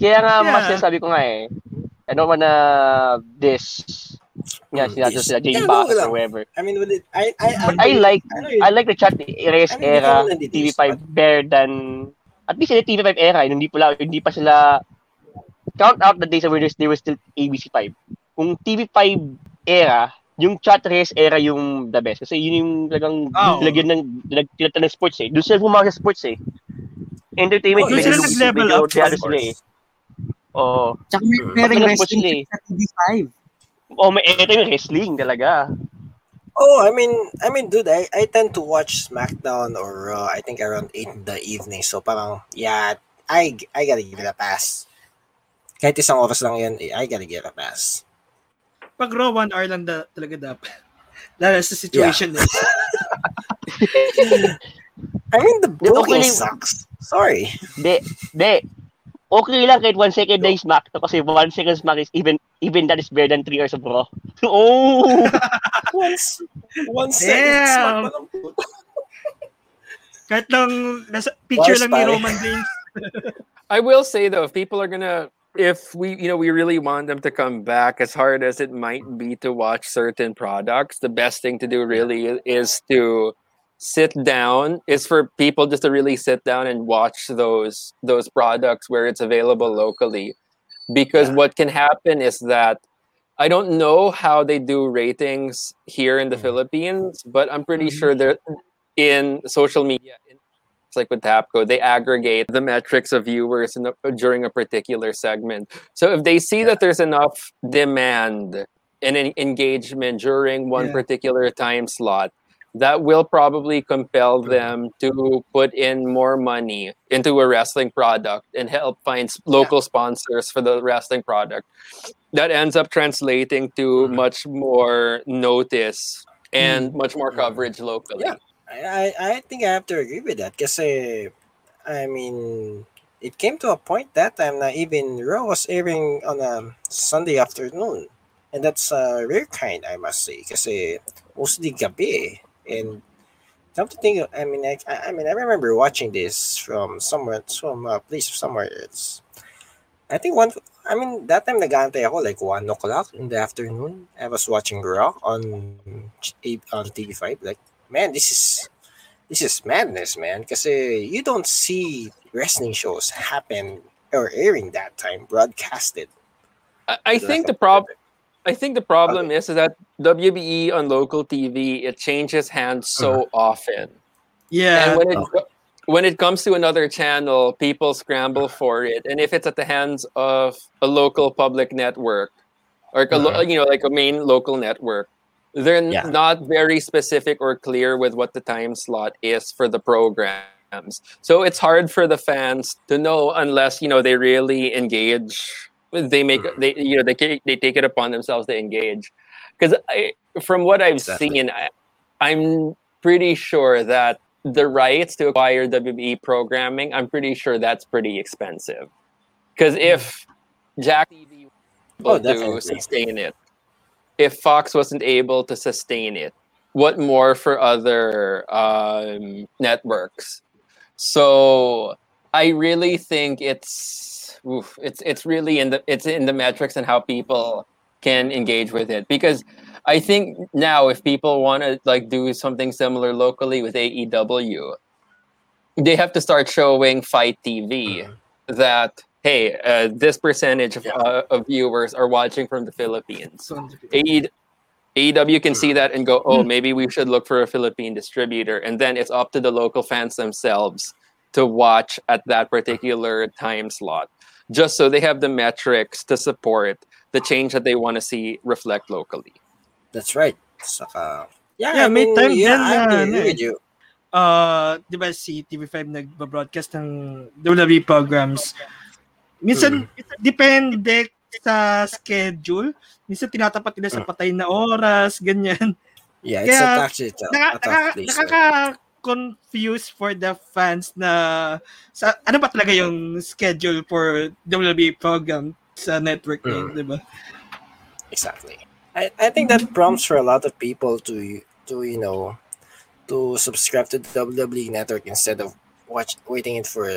Kaya nga, Yeah. mas sinasabi ko nga eh, I don't wanna this, nga, Mm, sila Yeah, Bass no, lang. or whoever. I mean, with it, I, I, But I like, I I like the chat Reyes I mean, era, ikaw nandito, TV5 better than, at least in the TV5 era, hindi pala, hindi pa sila, count out the days when they were still ABC5. Kung TV5 era, yung chat race era yung the best. Kasi yun yung talagang Oo. lagyan ng, nagtilata ng sports eh. Doon sila pumasok sa sports eh. Entertainment. Oh, doon sila nag-level up, of sila eh. Oo. Tsaka may, may wrestling sila eh. sa TV5. Oh, may ito yung wrestling talaga. Oh, I mean, I mean, dude, I, I tend to watch SmackDown or Raw. I think around eight in the evening. So parang, yeah, I I gotta give it a pass. Kahit isang oras lang yun, I gotta give it a pass. Pag raw, one hour lang da, talaga dapat. Dahil sa situation eh. I mean, the Dude, booking okay. sucks. Sorry. De, de. Okay lang kahit one second na yung smack to kasi one second smack is even even that is better than three hours of raw. oh! Once, one second. Damn. smack pa ng puto. Kahit lang, nasa picture Bars lang ni. Roman Reigns. I will say though, if people are gonna, if we, you know, we really want them to come back, as hard as it might be to watch certain products, the best thing to do really is to sit down. Is for people just to really sit down and watch those those products where it's available locally, because what can happen is that. I don't know how they do ratings here in the mm-hmm. Philippines, but I'm pretty mm-hmm. sure they're in social media. It's like with Tapco, they aggregate the metrics of viewers a, during a particular segment. So if they see that there's enough demand and en- engagement during one Yeah. particular time slot, that will probably compel them to put in more money into a wrestling product and help find local sponsors for the wrestling product. That ends up translating to mm-hmm. much more notice and mm-hmm. much more mm-hmm. coverage locally. Yeah. I, I, think I have to agree with that. Kasi, eh, I mean, it came to a point that time na even Raw was airing on a Sunday afternoon. And that's a rare kind, I must say. Kasi, eh, mostly gabi eh. And come to think, of- I mean, I, I mean, I remember watching this from somewhere, from a place somewhere. It's, I think one, I mean, that time nag-aantay ako like 1 o'clock in the afternoon. I was watching Raw on, on TV5. Like, man, this is this is madness, man. Because uh, you don't see wrestling shows happen or airing that time broadcasted. I, I think the problem I think the problem is that WBE on local TV it changes hands so uh-huh. often. Yeah. And when it oh. when it comes to another channel, people scramble uh-huh. for it. And if it's at the hands of a local public network or a lo- uh-huh. you know like a main local network, they're Yeah. not very specific or clear with what the time slot is for the programs. So it's hard for the fans to know unless you know they really engage. They make they you know they they take it upon themselves to engage. Because from what I've Exactly. seen, I, I'm pretty sure that the rights to acquire WBE programming, I'm pretty sure that's pretty expensive. Because if Jack TV Oh, to sustain it, if Fox wasn't able to sustain it, what more for other um, networks? So I really think it's it's oof, it's it's really in the it's in the metrics and how people can engage with it. Because I think now if people want to like do something similar locally with AEW, they have to start showing Fight TV that hey, uh, this percentage of, uh, of viewers are watching from the Philippines. AE, AEW can see that and go, oh, maybe we should look for a Philippine distributor, and then it's up to the local fans themselves to watch at that particular time slot, just so they have the metrics to support the change that they want to see reflect locally. That's right. Saka, yeah, Yeah, I may mean, time yeah, din I na, agree ano eh. with you. uh, di ba si TV5 nagba-broadcast ng WWE programs. Minsan, depende sa schedule. Minsan tinatapat nila sa patay na oras, ganyan. Yeah, it's Kaya, a actually a, Naka, a tough naka, place. Nakaka-confuse for the fans na sa, ano ba talaga yung schedule for WWE program sa network na yun, mm. di ba? Exactly. I, I think that prompts for a lot of people to to you know to subscribe to the WWE network instead of watch waiting it for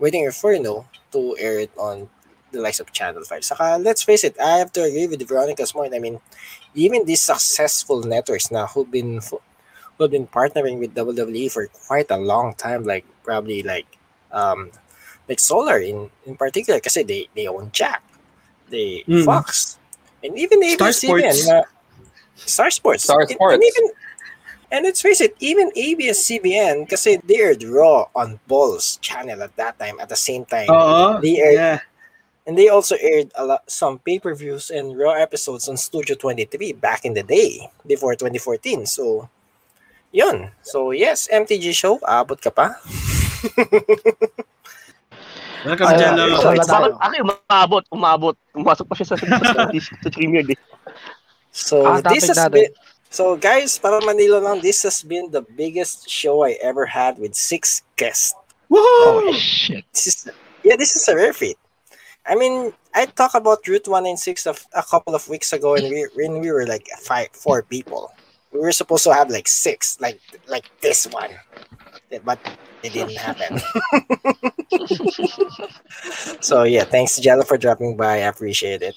waiting for you know to air it on the likes of Channel 5. Saka, let's face it, I have to agree with Veronica's point. I mean, even these successful networks now who've been fo- who've been partnering with WWE for quite a long time, like probably like um like Solar in in particular, because they they own Jack, they Mm. Fox, and even Star ABS-CBN, Sports. uh, Star Sports, Star Sports. and even and let's face it, even ABS-CBN, because they aired Raw on Balls channel at that time at the same time. Oo. They aired Yeah. and they also aired a lot some pay-per-views and raw episodes on Studio 23 back in the day before 2014. So yun. So yes, MTG show, abot ka pa. Welcome, Jello. ay, So, bakit ako umabot, umabot. Pumasok pa siya sa, sa, premiere day. So Ah, this has natin. been So guys, para Manila lang, this has been the biggest show I ever had with six guests. Woohoo! shit. This is yeah, this is a rare feat. I mean, I talked about Route 196 of a couple of weeks ago, and we when we were like five, four people. We were supposed to have like six, like like this one, but it didn't happen. so yeah, thanks Jello for dropping by. I appreciate it.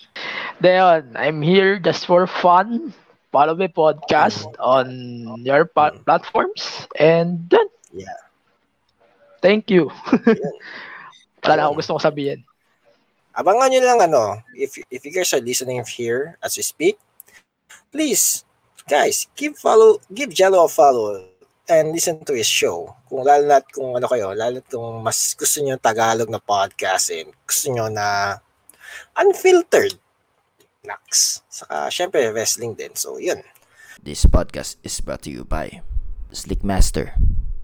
Then, I'm here just for fun. Follow my podcast on your pa- mm. platforms. And done. Yeah. Thank you. Wala na ako gusto kong sabihin. Abangan nyo lang ano, if if you guys are listening here as we speak, please, guys, give follow, give Jello a follow and listen to his show. Kung lalo na kung ano kayo, lalo kung mas gusto nyo Tagalog na podcast and gusto nyo na unfiltered. Nax. Saka, syempre, wrestling din. So, yun. This podcast is brought to you by Slickmaster.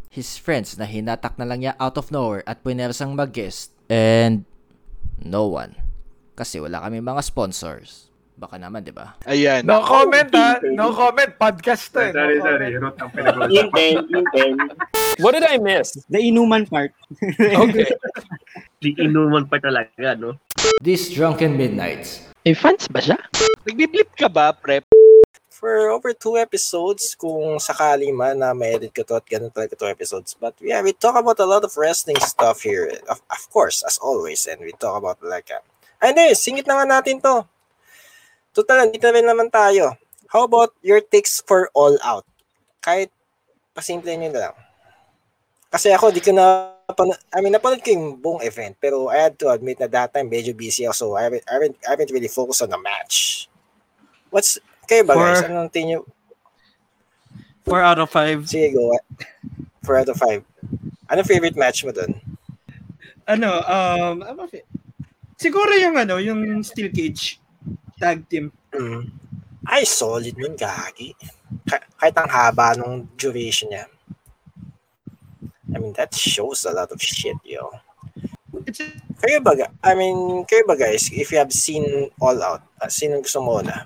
His friends na hinatak na lang niya out of nowhere at punersang mag-guest and no one. Kasi wala kami mga sponsors. Baka naman, di ba? Ayan. No comment ha. No comment. Podcast to eh. No Sorry, comment. sorry. Root ang pinag-uusapan. What did I miss? The inuman part. Okay. Di inuman pa talaga, no? These Drunken Midnights. May fans ba siya? Nagbi-blip ka ba, prep? For over two episodes, kung sakali man na ma-edit ko to at ganun talaga two episodes. But yeah, we talk about a lot of wrestling stuff here. Of, of course, as always. And we talk about like, uh, ay hindi, singit na nga natin to. Total, nandito na rin naman tayo. How about your takes for All Out? Kahit pasimple nyo na lang. Kasi ako, di ko na, I mean, napanood ko yung buong event, pero I had to admit na that time, medyo busy ako, so I haven't, I haven't, I haven't really focused on the match. What's, kayo ba guys? For- Anong tingin nyo? 4 out of 5. Sige, go. 4 out of 5. Ano favorite match mo dun? Ano, um, ano, fi- siguro yung ano, yung steel cage tag team. Mm. Ay, solid nun, gagi. Ka- kahit ang haba nung duration niya. I mean, that shows a lot of shit, yo. It's Kayo ba, I mean, kayo ba guys, if you have seen All Out, uh, sino gusto mo na?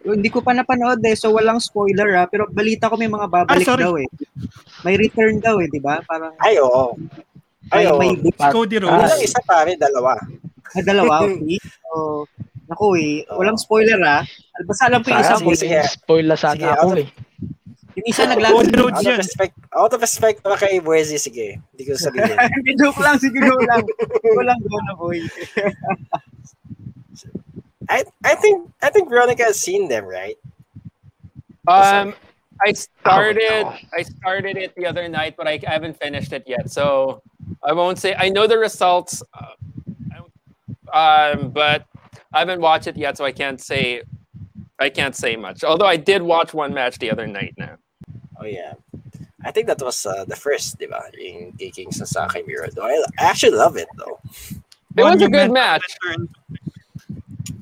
Hindi ko pa napanood eh, so walang spoiler ah. Pero balita ko may mga babalik Ah, sorry. daw eh. May return daw eh, di ba? Parang Ay, oo. Ay, may, oo. may si Cody Rhodes. lang isa pare, dalawa. na dalawa. Okay. So, naku eh, walang spoiler ah. Basta alam ko yung Ah, isang sige, boy. sige. Spoil na sana Sige, ako ano- eh. Yung isa naglalaro. Road Out of yan. respect, out of respect naman kay Wesley, sige. Hindi ko sabihin. Hindi, joke lang, sige, go lang. Go lang, go na, boy. I I think I think Veronica has seen them, right? Um, I started no. I started it the other night, but I haven't finished it yet. So I won't say I know the results, uh, I- um, but I haven't watched it yet, so I can't say I can't say much. Although I did watch one match the other night. Now Oh yeah. I think that was uh, the first, di ba? Yung kay Kingston sa kay Miro. I, I actually love it though. it was a good match.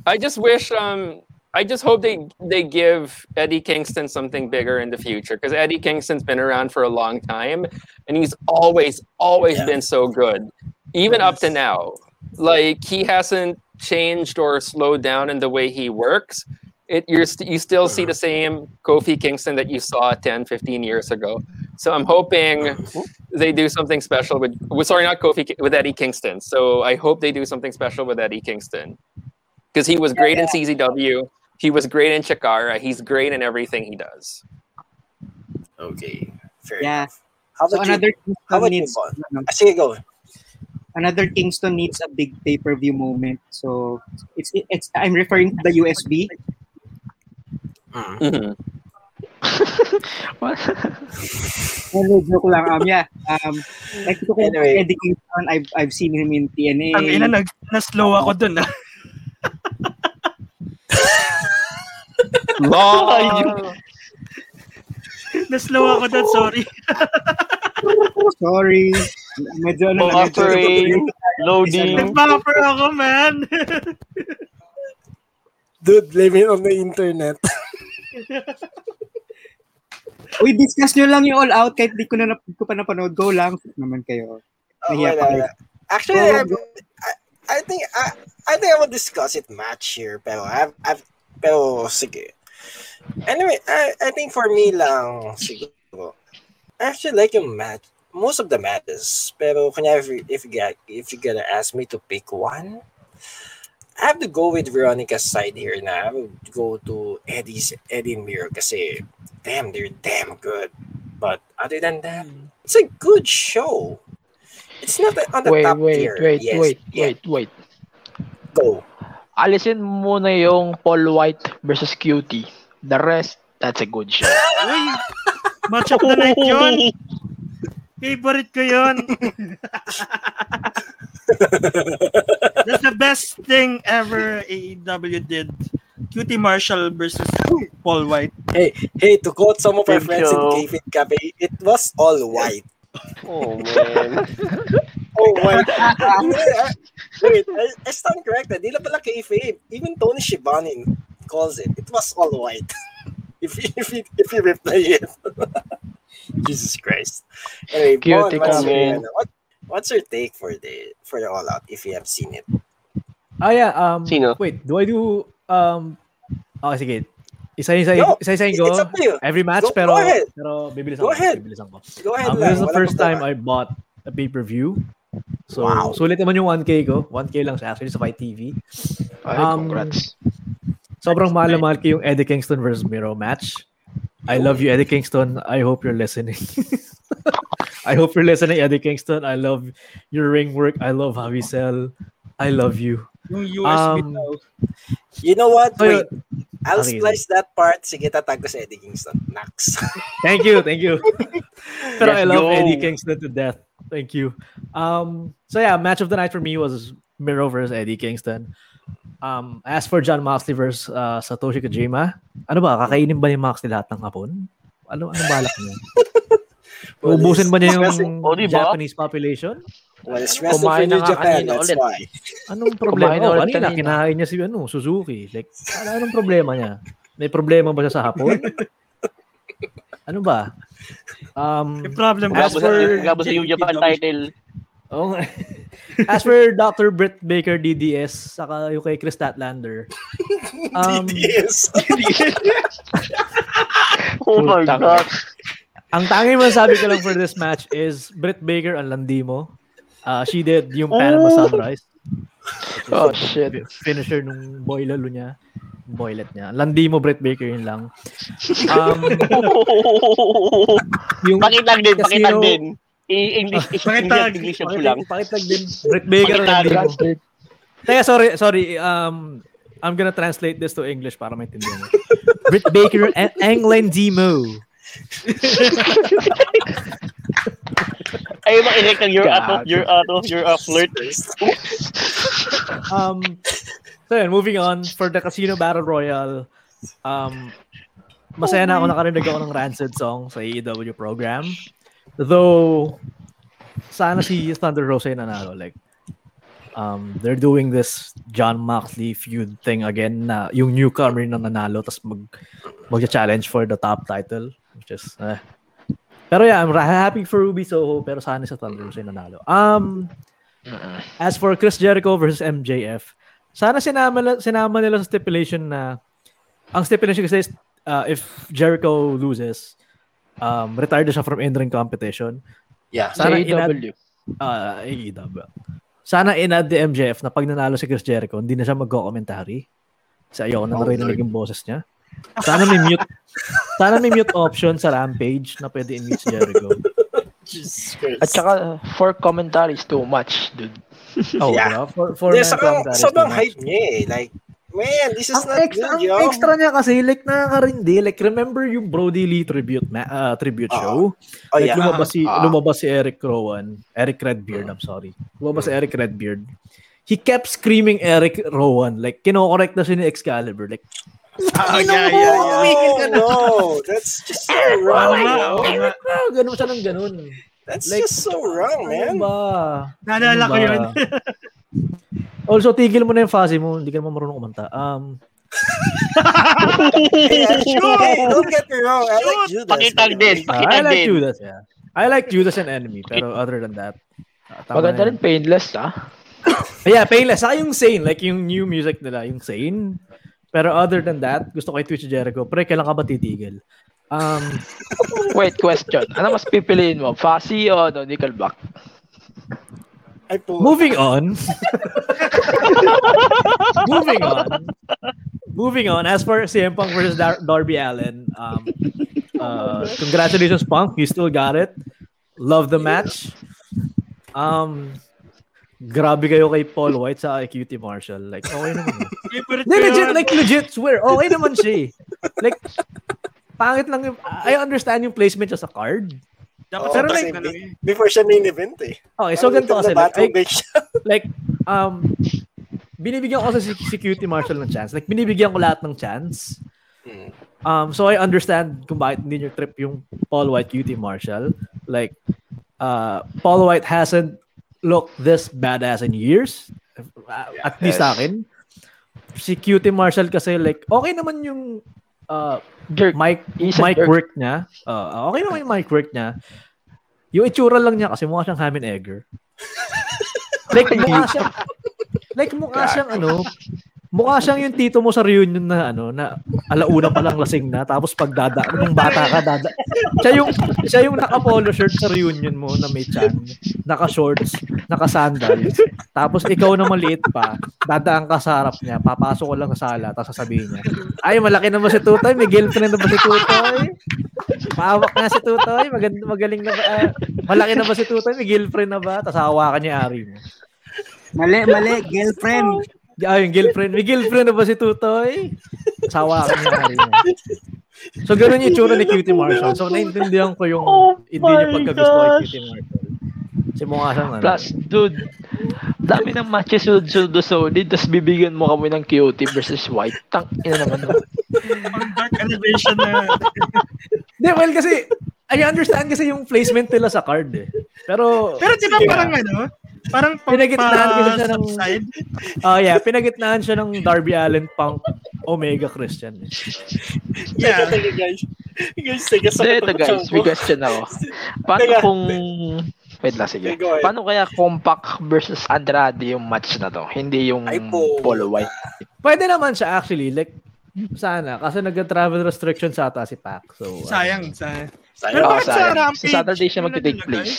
I just wish um I just hope they they give Eddie Kingston something bigger in the future because Eddie Kingston's been around for a long time and he's always always Yeah. been so good even up to now like he hasn't changed or slowed down in the way he works it you're st- you still see the same Kofi Kingston that you saw 10 15 years ago so I'm hoping they do something special with, with sorry not Kofi with Eddie Kingston so I hope they do something special with Eddie Kingston because he was great in CZW. He was great in Chikara. He's great in everything he does. Okay. Fair Yeah. enough. How So about another you? How about you, needs, Bon? ano, Ah, sige, go. Another Kingston needs a big pay-per-view moment. So it's it's I'm referring to the USB. Mm. Mhm. What? Ano, joke lang. Um, yeah. Um, like ko Anyway. Eddie Kingston, I've, I've seen him in TNA. Ang ina, nag, na-slow ako dun ah. na-slow ako dun, sorry. Sorry. Medyo ano na, medyo, Buffering, loading. Nag-buffer ako, man. Dude, blame it on the internet. Uy, discuss nyo lang yung all out kahit di ko na di ko pa napanood. Go lang. Naman kayo. Oh, Nahiya wala, wala. Actually, Go, I, go. I, I think I, I think I will discuss it match here, pero I've, I've pero sige. Anyway, I, I think for me lang siguro. I actually like yung match. Most of the matches, pero kanya if, you- if you get if you gotta ask me to pick one, I have to go with Veronica's side here na. I would go to Eddie's Eddie and Miro kasi damn, they're damn good. But other than that, hmm. it's a good show. It's not on the wait, top wait, tier. wait, yes, wait, yeah, wait, wait. Go. Alisin muna yung Paul White versus QT. The rest, that's a good show. Uy, match of the night yun. Favorite ko yun. That's the best thing ever AEW did. Cutie Marshall versus Paul White. Hey, hey, to quote some of our friends show. in Kayfabe Cafe, it was all white. Oh, man. Oh, white. Yeah, Wait, I, I stand corrected. Di lang pala kayfabe. Even Tony Schiavone calls it. It was all white. if you, if you, if you reply it. Jesus Christ. Anyway, Bon, what's your, what, what's your take for the for the All Out if you have seen it? Ah, yeah. Um, Sino? Wait, do I do... Um, okay, sige. Isa-isa No, isa-isa It's ko. up. Every match, Go- pero... go ahead. Pero bibilisan Go ahead. Bibilisan ko. Go ahead Um, lang. this is the Walang first time. I bought a pay-per-view. So, Wow. sulit naman yung 1K ko. 1K lang siya actually sa Fight TV. Ay, Um, congrats. Sobrang mahal na mahal ko yung Eddie Kingston versus Miro match. I love you, Eddie Kingston. I hope you're listening. I hope you're listening, Eddie Kingston. I love your ring work. I love how you sell. I love you. USB Um. You know what? So, Wait. I'll Okay. splice that part. Sige, tatag ko sa Eddie Kingston. Nax. Thank you, thank you. Pero I Let's love go. Eddie Kingston to death. Thank you. Um, so yeah, match of the night for me was Miro versus Eddie Kingston. Um, as for John Moxley versus uh, Satoshi Kojima, ano ba, kakainin ba ni Moxley lahat ng hapon? Ano ano balak niya? Well, Ubusin ba niya yung Oh, di ba? Japanese population? Well, it's wrestling nga Japan. That's ulit. why. Anong problema? Kumain na Oh, ulit kanina, kinain niya si ano, Suzuki. Like, ano, anong problema niya? May problema ba siya sa hapon? ano ba? Um, May problem as for, gabo sa New Japan title. Oh, nga. as for Dr. Britt Baker DDS, saka yung kay Chris Statlander, um, Yes. Oh my God. ang tanging masabi ko lang for this match is Britt Baker ang landi mo. Uh, she did yung Panama Sunrise. Oh, shit. Finisher nung boy lalo niya. boylet niya. Landi mo, Brett Baker, yun lang. Um, yung Pakitag din, pakitag din. I- English, Pakitag. English, English ko lang. Pakitag din. Brett Baker. Teka, sorry, sorry. Um, I'm gonna translate this to English para maintindihan mo. Britt Baker and England Demo. Mo i-rect ng your ato, God. your ato, your uh, flirt. Um, so yun, moving on for the Casino Battle Royale. Um, masaya na ako nakarinig ako ng Rancid song sa AEW program. Though, sana si Thunder Rosa yung nanalo. Like, um, they're doing this John Moxley feud thing again na yung newcomer na nanalo tapos mag, mag-challenge for the top title. Which is, eh. Pero yeah, I'm happy for Ruby Soho pero sana sa Thunder yung nanalo. Um, As for Chris Jericho versus MJF, sana sinama, sinama nila sa stipulation na ang stipulation kasi is uh, if Jericho loses, um, retired siya from in-ring competition. Yeah. Sa Sana inad, AEW. uh, AEW. Sana inad the MJF na pag nanalo si Chris Jericho, hindi na siya mag-commentary. Kasi ayoko na Oh, narinig yung boses niya. Sana may mute. sana may mute option sa Rampage na pwede i-mute si Jericho. At saka, for commentaries, too much, dude. Oh, Yeah. diba? For, for Yeah, men sobrang, hype niya eh. Like, man, this is ang not extra, good, ang yo. extra niya kasi, like, nakakarindi. Like, remember yung Brody Lee tribute ma- uh, tribute Oo. show? Oh, like, yeah. lumabas si, Ah. lumabas si Eric Rowan. Eric Redbeard, I'm sorry. Lumabas si Eric Redbeard. He kept screaming Eric Rowan. Like, kinokorek na siya ni Excalibur. Like, Ah, yeah, yeah, yeah. No, no, that's just so wrong. ah, ganun siya ng ganun. That's Like, just so wrong, Ano man. ba? Naalala Ano ko ba? yun. also, tigil mo na yung fuzzy mo. Hindi ka naman marunong kumanta. Um, Yeah, sure. Don't get me wrong. I like Judas. Pakitag din, uh, I pakitag like din. Judas, yeah. I like Judas and Enemy. Pero other than that, uh, Maganda rin painless, ah. Yeah, Painless. Saka yung Sane, like yung new music nila, yung Sane. Pero other than that, gusto ko i-Twitch si Jericho. Pre, kailan ka ba titigil? Um, Wait, question. Ano mas pipiliin mo? Fuzzy o ano, Nickelback? Ay po. moving on. moving on. Moving on. As for CM Punk versus Dar- Darby Allen, um, uh, congratulations, Punk. You still got it. Love the match. Um, grabe kayo kay Paul White sa QT Marshall. Like, okay naman. eh. Favorite Hindi, legit, like, legit, swear. Okay naman siya eh. Like, pangit lang yung, I understand yung placement siya sa card. Dapat sa Pero na lang eh. Before siya main event eh. Okay, so ganito kasi. Like, like, like, um, binibigyan ko kasi si, si QT Marshall ng chance. Like, binibigyan ko lahat ng chance. Hmm. Um, so I understand kung bakit hindi nyo trip yung Paul White QT Marshall. Like, uh, Paul White hasn't looked this badass in years. Uh, at least sa akin. Si QT Marshall kasi like, okay naman yung uh, Jerk. mic, He's mic jerk. work niya. Uh, okay naman yung mic work niya. Yung itsura lang niya kasi mukha siyang Ham and Egger. like, mukha siyang, like, mukha siyang ano, mukha siyang yung tito mo sa reunion na ano, na alauna pa lang lasing na, tapos pag dada, nung bata ka, dada. Siya yung, siya yung naka-polo shirt sa reunion mo na may chan, naka-shorts, naka-sandals, tapos ikaw na maliit pa, dadaan ka sa harap niya, papasok ko lang sa sala, tapos sasabihin niya, ay, malaki na ba si Tutoy? May girlfriend na ba si Tutoy? Maawak nga si Tutoy, maganda, magaling na ba? ah, malaki na ba si Tutoy? May girlfriend na ba? Tapos hawakan niya ari mo. Mali, mali, girlfriend. Ah, yung girlfriend. May girlfriend na ba si Tutoy? Sawa ka niya. So, ganun yung itsura ni Cutie Marshall. So, naintindihan ko yung Oh hindi niya pagkagusto kay. Cutie Marshall. Kasi mukha siyang ano. Plus, dude, dami ng matches sunod-sunod sa solid, tapos bibigyan mo kami ng QT versus White. Tang, ina naman. Pang dark elevation na. Hindi, well, kasi, I understand kasi yung placement nila sa card eh. Pero, Pero di ba Yeah. parang ano? Parang pang Pinagitnaan kasi siya ng- subside. oh yeah, pinagitnaan siya ng Darby Allen Punk Omega Christian. Yeah. Teka, guys. Guys, Hindi, sakit ito guys, may question ako. Paano Teka. kung... Wait lang, sige. Paano kaya Compact versus Andrade yung match na to? Hindi yung Ay. Polo White. Pwede naman siya actually. Like, sana. Kasi nag-travel restriction sa ata si Pac. So, uh, Sayang, sayang. Sayang. Pero bakit sa sayang. Rampage? Sa Saturday siya nilagay? place.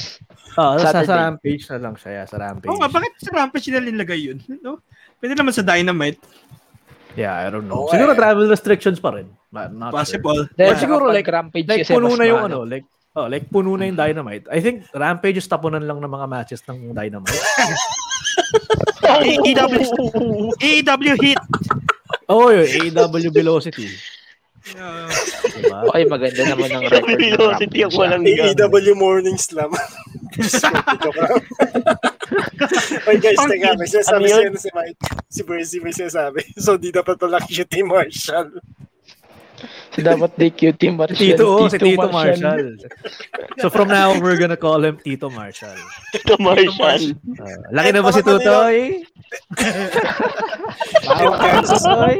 Oo, sa, Saturday. sa Rampage na lang siya. Sa Rampage. Oo nga, bakit sa Rampage nila nilagay yun? No? Pwede naman sa Dynamite. Yeah, I don't know. Okay. Siguro travel restrictions pa rin. Not, not sure. Possible. Dahil Or siguro like rampage like kasi puno na yung ano, like oh, like puno na yung Dynamite. I think Rampage is tapunan lang ng mga matches ng Dynamite. AEW, AEW hit. Oh, yung AEW Velocity. Uh, Diba? Okay, maganda naman ang record. ng Velocity ang Rampage, walang ah. gan. AEW Morning Slam. Oy guys, teka, may sinasabi Ano yun? sa'yo si Mike. Si Bercy may sinasabi. So, di dapat pala QT Marshall. Si dapat di QT Marshall. Tito, oh, si Tito Marshall. So from now, on, we're gonna call him Tito Marshall. Ito, Marshall. Uh, laki na ba si Tutoy? Guys, Tutoy?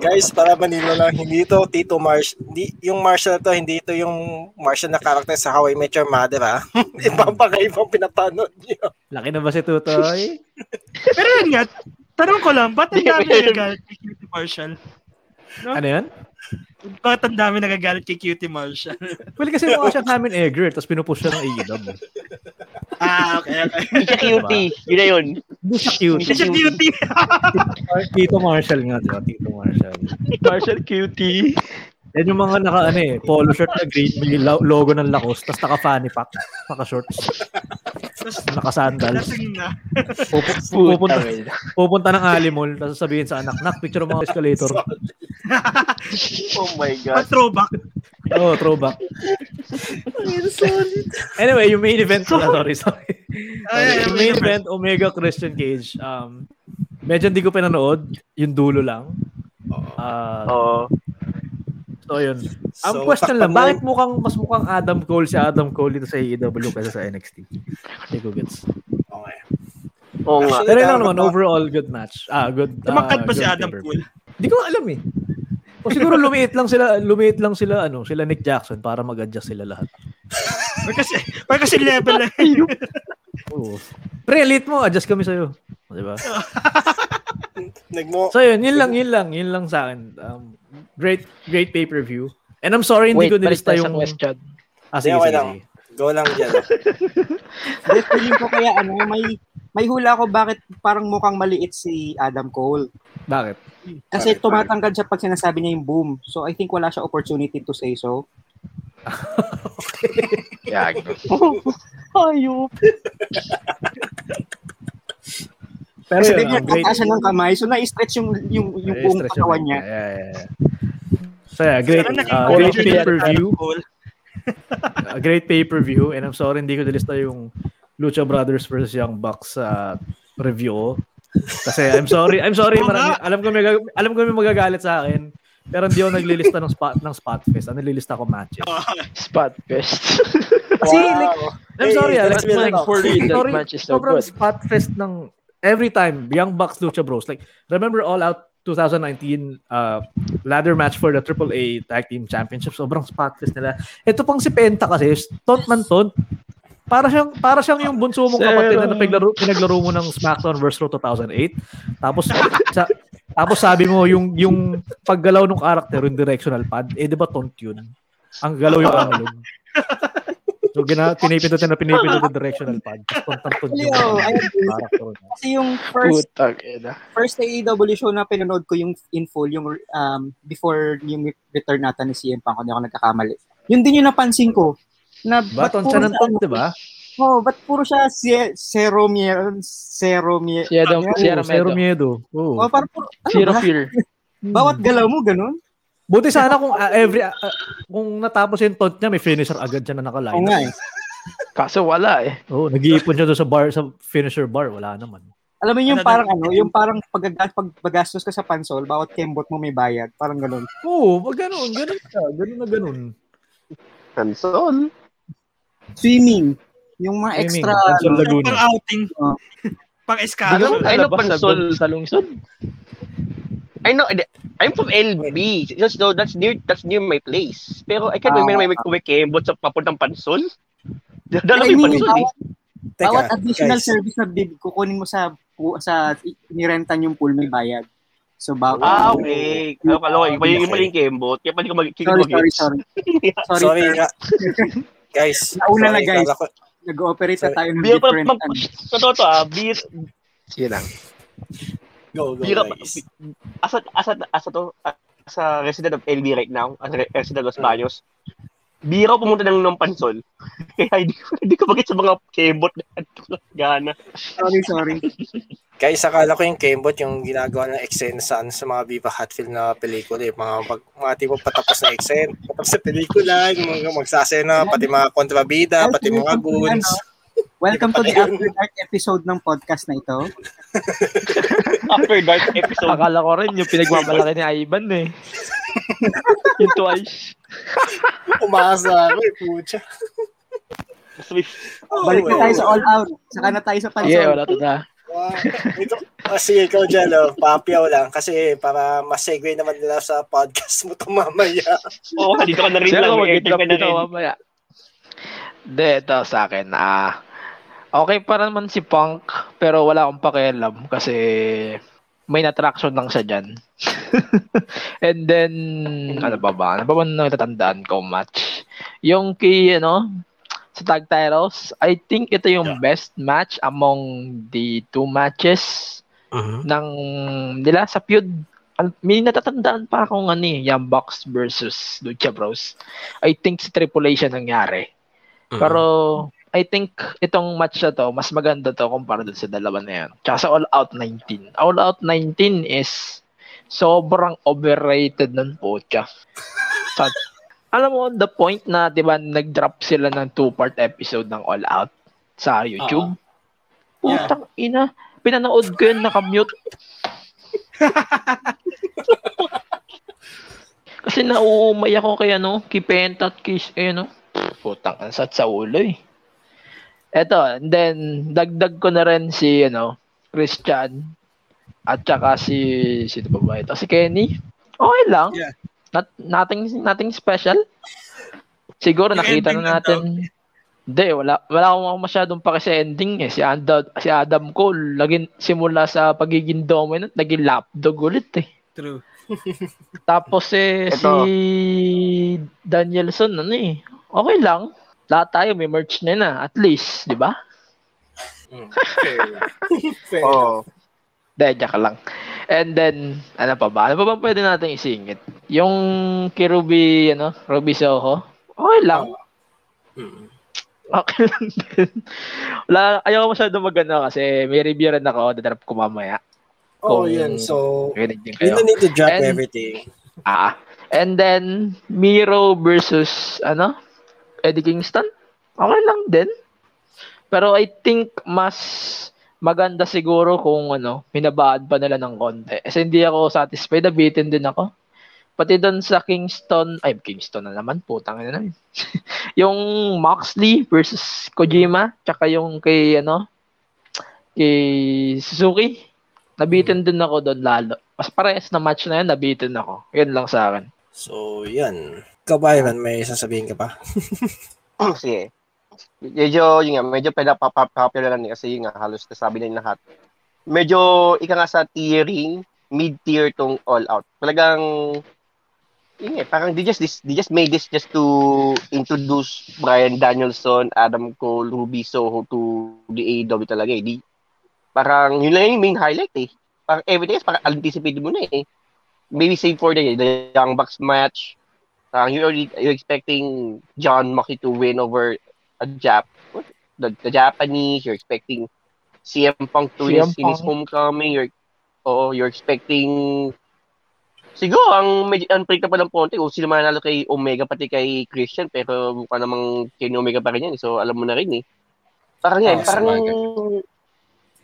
guys, para Manila lang, hindi ito Tito Marshall. Hindi, yung Marshall to, hindi ito yung Marshall na character sa How I Met Your Mother, ha? Ibang pakaibang pinapanood niyo. Laki na ba si Tutoy? pero yun nga, tanong ko lang, ba't ang dami Cutie Marshall? Ano yan? Bakit ang dami nagagalit kay Cutie Marshall? Well, kasi mukha siya namin Egger, tapos pinupush siya ng AEW. ah, okay, okay. Hindi siya cutie. Yun na yun. Hindi siya cute. Hindi siya cutie. Tito Marshall nga, di ba? Tito Marshall. Marshall cutie. Yan yung mga naka, ano eh, polo shirt na green, may lo- logo ng Lacoste, tapos naka fanny pack, naka shorts, Tapos, naka sandals. Pupu- pupunta, pupunta ng Alimol, tapos sabihin sa anak, nak, picture ng mga escalator. Oh my God. throwback. Oh, throwback. anyway, yung main event pala, sorry, sorry. Ay, yung main event, Omega Christian Cage, um, medyo hindi ko pinanood, yung dulo lang. Ah, Oo. So yun. Ang So, question lang, bakit mukhang mas mukhang Adam Cole si Adam Cole dito sa AEW kaysa sa NXT? Hindi ko gets. Okay. Oo nga. Actually, Pero yun lang naman, overall good match. Ah, good. Ah, ba si good Adam pay-per-view. Cole? Hindi ko alam eh. O siguro lumiit lang sila, lumiit lang sila ano, sila Nick Jackson para mag-adjust sila lahat. Kasi, kasi level lang. Oo. Pre, elite mo, adjust kami sa'yo. Di ba? Nagmo, So yun, yun lang, yun lang, yun lang sa akin. Um, great, great pay-per-view. And I'm sorry, hindi Wait, ko nilista yung... question. Ah, sige, okay sige, lang. sige. go lang dyan. Hindi, feeling ko kaya ano, may may hula ko bakit parang mukhang maliit si Adam Cole. Bakit? Kasi Bakit, tumatangkad siya pag sinasabi niya yung boom. So I think wala siya opportunity to say so. Yag. Ayop. Pero Kasi yun, great. siya ng kamay. So na-stretch yung yung yung buong katawan mic niya. Yeah, yeah, yeah. So yeah, great, uh, great pay-per-view. A great pay-per-view and I'm sorry hindi ko nilista yung Lucha Brothers versus Young Bucks sa review. Kasi I'm sorry, I'm sorry, marami, alam ko may alam ko may magagalit sa akin. Pero hindi ako naglilista ng spot ng spot fest. Ang nililista ko matches. Spot fest. Kasi like, I'm sorry, ah, that's like, for sorry, match is so sobrang good. spot fest ng every time Young Bucks Lucha Bros. Like remember All Out 2019 uh, ladder match for the AAA Tag Team Championship. Sobrang spot fest nila. Ito pang si Penta kasi tont man tont. Para siyang para siyang yung bunso mong kapatid na pinaglaro, pinaglaro mo ng SmackDown vs Raw 2008. Tapos sa, tapos sabi mo yung yung paggalaw ng character yung directional pad, eh di ba tont yun? Ang galaw yung analog. So gina pinipindot na pinipindot yung directional pad. Actually, yung character. Kasi yung first Putang ina. first AEW show na pinanood ko yung in full, yung um, before yung return nata ni CM Punk, kung ako nagkakamali. Yun din yung napansin ko. Na ba't Baton puro siya ng siya, tont, ano, di ba? Oh, ba't puro siya si- zero mie- zero mie- Zero, ano? miedo. Oo. Oh, parang puro, ano Zero fear. Bawat galaw mo, ganun? Buti sana kung ah, every ah, kung natapos yung taunt niya, may finisher agad siya na nakaline. Oo nga eh. Kaso wala eh. Oo, nag-iipon siya doon sa bar, sa finisher bar. Wala naman. Alam mo yung Ano, parang ano, yung parang paggagas, pag bagastos ka sa pansol, bawat kembot mo may bayad. Parang ganun. Oo, wag ganun. Ganun ka. Ganun na ganun. Hansol. Swimming. Yung mga Swimming, extra, Pansol ano, Laguna. Pang outing. Oh. Pang I know Pansol. Sa lungsod. I know, I'm from LB. Just though that's near that's near my place. Pero I can't Ah. remember may kumikembot sa papuntang Pansol. Dala I may mean, Pansol eh. Teka, bawat additional guys. service na bib, kukunin mo sa sa nirentan yung pool may bayad. So, bawat, Ah, okay. Kaya pala ko, yung iba yung kembot. Kaya pala ko mag Sorry, sorry, sorry. Sorry, Sorry, nga. guys. Nauna na, guys. Nag-ooperate na tayo ng different ano. totoo to ah, be, Sige lang. Go, go, Bira, guys. as a, as a, as a, to, as a resident of LB right now, as a re- resident of Los Baños, bira pumunta ng ng pansol. Kaya hindi ko, hindi ko bagay sa mga kebot na gana. Sorry, sorry. Guys, akala ko yung Kembot yung ginagawa ng eksena sa, sa mga Viva Hatfield na pelikula eh. Mga, pag, mga tipo patapos na eksena. Patapos sa pelikula, yung mga magsasena, pati mga kontrabida, pati mga goons. Welcome to the After Dark episode ng podcast na ito. After dark episode. Akala ko rin yung pinagmamalaki ni Ivan eh. yung twice. Umasa ako eh, pucha. Oh, Balik na well. tayo sa all out. Saka na tayo sa pansol. Yeah, wala to na. Wow. Ito, oh, sige, ikaw dyan, oh, papiyaw lang. Kasi para ma-segue naman nila sa podcast mo ito mamaya. Oo, dito ka na rin Siya lang. mag-drop ka na dito rin. mamaya. Hindi, ito sa akin. Ah, okay pa naman si Punk, pero wala akong pakialam kasi may attraction lang siya dyan. And then, ano ba ba? Ano ba ba natatandaan ko match? Yung kay, ano, sa Tag Titles, I think ito yung best match among the two matches ng nila sa feud. May natatandaan pa akong ano eh, Young Bucks versus Lucha Bros. I think si Triple H siya nangyari. Pero I think itong match na to, mas maganda to kumpara dun sa dalawa na yan. Tsaka sa All Out 19. All Out 19 is sobrang overrated nun po siya. Sa, alam mo, on the point na, di ba, nag-drop sila ng two-part episode ng All Out sa YouTube. Putang ina. Pinanood ko yun, nakamute. Kasi nauumay ako kay ano, kay Penta at kay, eh, ano, putang ansat sa ulo eh. Eto, and then, dagdag ko na rin si, ano, Christian, at saka si, sino ba ba ito? Si Kenny. Okay lang. Yeah. Not, nothing, nothing special. Siguro nakita na natin. Hindi, wala, wala akong masyadong paki sa ending eh. Si Adam, si Adam Cole, laging, simula sa pagiging dominant, naging lapdog ulit eh. True. Tapos eh, Ito. si Danielson, ano eh, okay lang. Lahat tayo may merch na na, at least, di ba? Fair. Fair. Oo. Dahil ka lang. And then, ano pa ba? Ano pa ba pwede natin isingit? Yung kay Ruby, ano, Ruby Soho, okay lang. Mm. Okay lang din. Wala, ayaw ko masyado magano kasi may review rin ako, dadarap ko mamaya. Oh, yun. So, you don't need to drop And- everything. Ah. And then, Miro versus, ano, Eddie Kingston. Okay lang din. Pero I think mas maganda siguro kung ano, minabaan pa nila ng konti. Kasi hindi ako satisfied, nabitin din ako. Pati doon sa Kingston, ay Kingston na naman, putang ina na yun. yung Moxley versus Kojima, tsaka yung kay ano, kay Suzuki, nabitin din ako doon lalo. Mas parehas na match na yun, nabitin ako. Yun lang sa akin. So, yan. Ikaw ba, Ivan, may sasabihin ka pa? Sige. Medyo, yun nga, medyo pinapapappopular lang kasi yun nga, halos nasabi na yung lahat. Medyo, ika nga sa tiering, mid-tier tong all out. Talagang, yun nga, parang they just, they just made this just to introduce Brian Danielson, Adam Cole, Ruby Soho to the AEW talaga eh. Di, parang, yun lang yung main highlight eh. Parang everything else, parang anticipated mo na eh. Maybe save for the, the Young Bucks match, Parang you already you're expecting John Moxley to win over a Jap what? the, the Japanese. You're expecting CM Punk to win CM in his homecoming. You're oh, you're expecting Siguro, ang medyo unpredictable ng konti, kung sino mananalo kay Omega pati kay Christian, pero mukha namang kay Omega pa rin yan. So, alam mo na rin eh. Parang yan, Ah, parang, sabagay.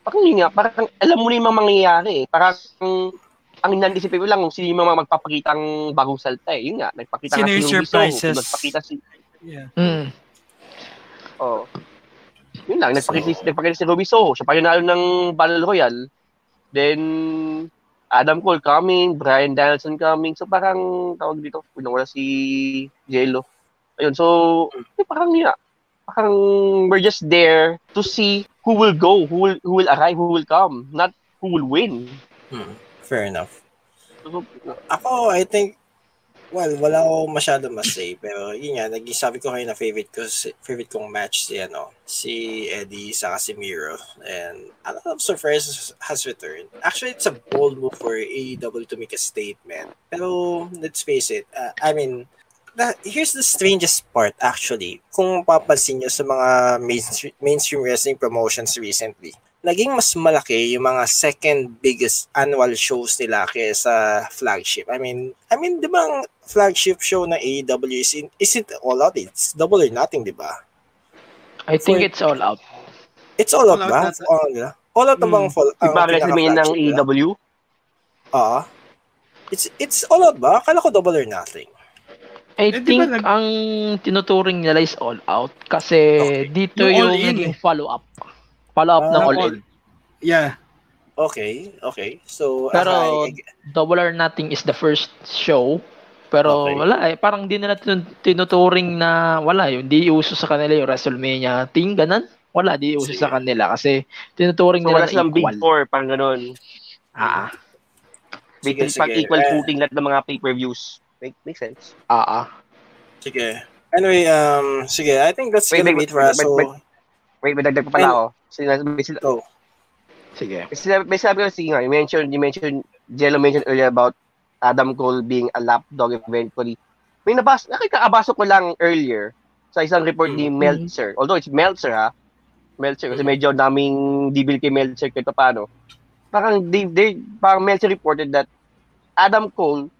parang yun nga, parang alam mo na yung mga mangyayari eh. Parang, ang in-anticipate mo lang kung sino yung mga magpapakitang bagong salta eh. Yun nga, nagpakita Sino nga si Ruby surprises? Soho, nagpakita si, Yeah. Mm. oh. Yun lang, nagpakita, nagpakita si Ruby Soho. Siya pa yung nalo ng Battle Royale. Then, Adam Cole coming, Brian Danielson coming. So parang tawag dito, pinawala si Jello. Ayun, so eh, parang yun nga. Parang we're just there to see who will go, who will who will arrive, who will come, not who will win. Hmm. Fair enough. Ako, I think, Well, wala ako masyado mas say, pero yun nga, naging sabi ko kayo na favorite ko, si- favorite kong match si, ano, si Eddie sa Casimiro. And a lot of surprises has returned. Actually, it's a bold move for AEW to make a statement. Pero, let's face it, uh, I mean, the, here's the strangest part actually. Kung papansin nyo sa mga mainstream, mainstream wrestling promotions recently, naging mas malaki yung mga second biggest annual shows nila kaysa flagship. I mean, I mean, di ba ang flagship show ng AEW is in, isn't all out? It's double or nothing, di ba? I think it's all out. It's all out All out ba? nasa- All, out, all out na bang Hmm. fall? Di ba WrestleMania ng pinaka-flagship nila? AEW? Ah. It's it's all out ba? Akala ko double or nothing. I Eh, think nag- ang tinuturing nila is all out kasi Okay. dito Yung yung, naging eh. Follow-up. Follow-up ng Ah, all in. Yeah. Okay, okay. So, Pero I- I- Double or Nothing is the first show. Pero Okay. wala eh. Parang di nila tin- tinuturing na wala yun. Di uso sa kanila yung WrestleMania thing, ganun. Wala, di uso Sige. sa kanila kasi tinuturing So nila wala na silang big equal. four, parang ganun. Ah, Big Sige, pag sige. equal Eh, footing lahat ng mga pay-per-views. Make, make sense. ah, ah. Sige. Anyway, um, sige, I think that's Wait, gonna wait, be it for wait, us. wait, So, wait. May dagdag pa pala ako. Sila, may, sila, go. Sige. may sinabi, may sinabi ko sige nga, you mentioned, you mentioned, Jello mentioned earlier about Adam Cole being a lapdog eventually. May nabas, nakikaabaso ko lang earlier sa isang report ni Mm-hmm. Meltzer. Although it's Meltzer ha. Meltzer kasi medyo daming dibil kay Meltzer pa paano. Parang they, they, parang Meltzer reported that Adam Cole,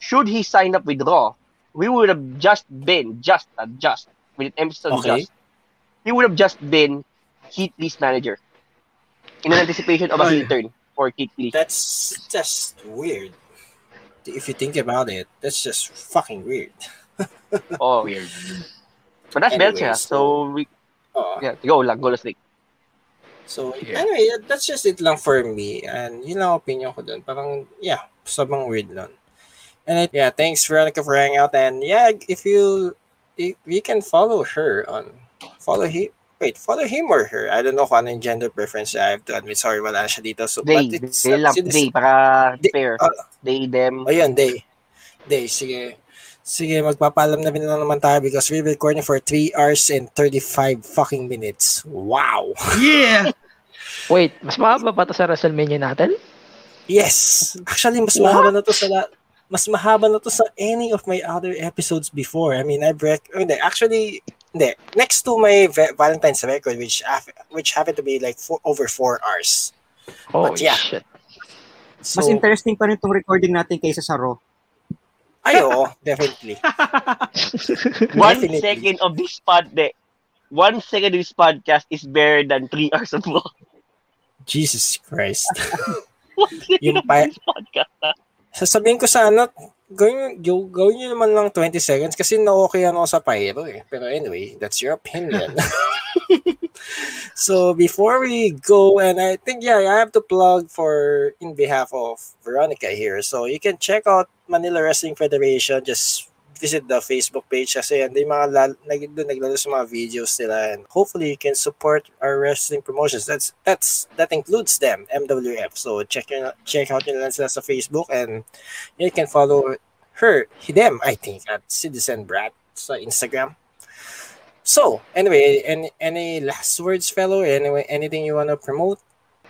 should he sign up with Raw, we would have just been, just, uh, just, with emphasis on Okay. just, he would have just been Keith Lee's manager. In anticipation of a Ay. heel turn for Keith Lee. That's just weird. If you think about it, that's just fucking weird. Oh, Weird. But that's Anyway, Meltzer. so- So, we, Oh. yeah, go lang, go lang. So, Yeah. anyway, that's just it lang for me. And yun lang opinion ko dun. Parang, yeah, sobrang weird lang. And I, yeah, thanks Veronica for hanging out. And yeah, if you, if you can follow her on, follow him, wait, follow him or her. I don't know kung ano yung gender preference. I have to admit, sorry, wala siya dito. So, They, but it's, they lang, it's- they, para They- fair. ah. They, them. Ayun, day. Day, sige. Sige, magpapaalam na na naman tayo because we're recording for 3 hours and 35 fucking minutes. Wow! Yeah. Wait, mas mahaba ba ito sa WrestleMania natin? Yes! Actually, mas mahaba na to sa la- mas mahaba na to sa any of my other episodes before. I mean, I've rec- oh, actually, hindi. Next to my Va- Valentine's record, which which happened to be like four, over 4 hours. Oh, But yeah. shit. So, Mas interesting pa rin itong recording natin kaysa sa Raw. ay, oo, definitely. One Definitely. second of this pod, de, one second of this podcast is better than three hours of Raw. Jesus Christ. One second Yung of pa- this podcast, ha? Sasabihin ko sana, gawin, yo- gawin nyo naman lang 20 seconds kasi na-okay ako sa pyro eh. Pero anyway, that's your opinion. so before we go, and I think, yeah, I have to plug for, in behalf of Veronica here. So you can check out Manila Wrestling Federation. Just visit the Facebook page kasi and yung mga lal- nag, doon naglalo sa mga videos nila and hopefully you can support our wrestling promotions. That's that's that includes them, MWF. So check your, check out nila sila sa Facebook and you can follow her, them, I think, at Citizen Brat sa Instagram. So, anyway, any any last words, fellow? Anyway, anything you want to promote?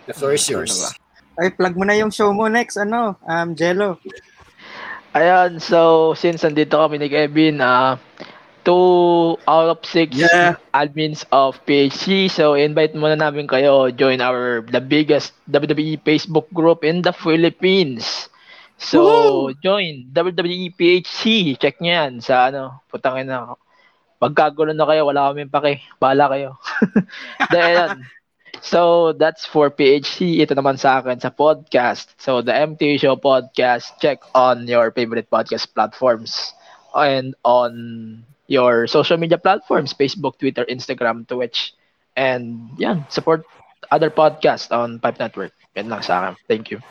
The floor is yours. Ay, plug mo na yung show mo next, ano, um, Jello. Ayan, so since nandito kami ni Kevin, ah two out of six Yeah. admins of PHC. So invite muna namin kayo join our the biggest WWE Facebook group in the Philippines. So join WWE PHC. Check nyo yan sa ano, putangin na. Pagkagulo na kayo, wala kaming pake. Bahala kayo. Then, So that's for PHC. Ito naman sa akin sa podcast. So the MT Show podcast, check on your favorite podcast platforms and on your social media platforms, Facebook, Twitter, Instagram, Twitch. And yan, support other podcast on Pipe Network. Yan lang sa akin. Thank you.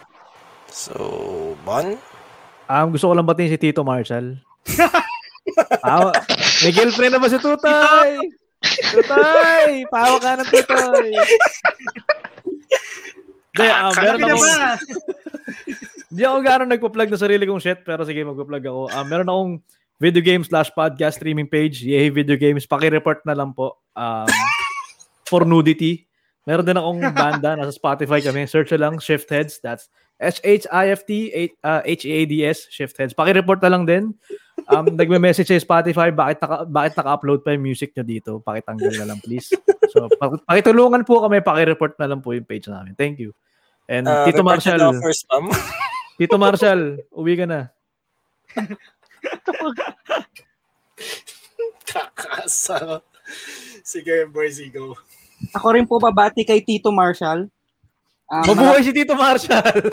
So, Bon? Um, gusto ko lang batiin si Tito Marshall. ah, may girlfriend na ba si Tutay? Tutay! Pahawa ka ng Tutay! Hindi, ah, meron ba? Hindi ako gano'ng nagpa-plug na sarili kong shit, pero sige, magpa-plug ako. Um, meron akong video game slash podcast streaming page, Yay Video Games. Paki-report na lang po um, for nudity. Meron din akong banda, nasa Spotify kami. Search lang, Shift Heads. That's S-H-I-F-T uh, H-E-A-D-S, Shift Heads. Paki-report na lang din. Um, nagme-message sa Spotify, bakit, naka, bakit naka-upload pa yung music nyo dito? Pakitanggal na lang, please. So, pak- pakitulungan po kami, paki-report na lang po yung page namin. Thank you. And Uh, Tito Marshall, spam. Tito Marshall, uwi ka na. Kakasa. Sige, boys, go. Ako rin po babati kay Tito Marshall. Ah, Mabuhay si Tito Marshall!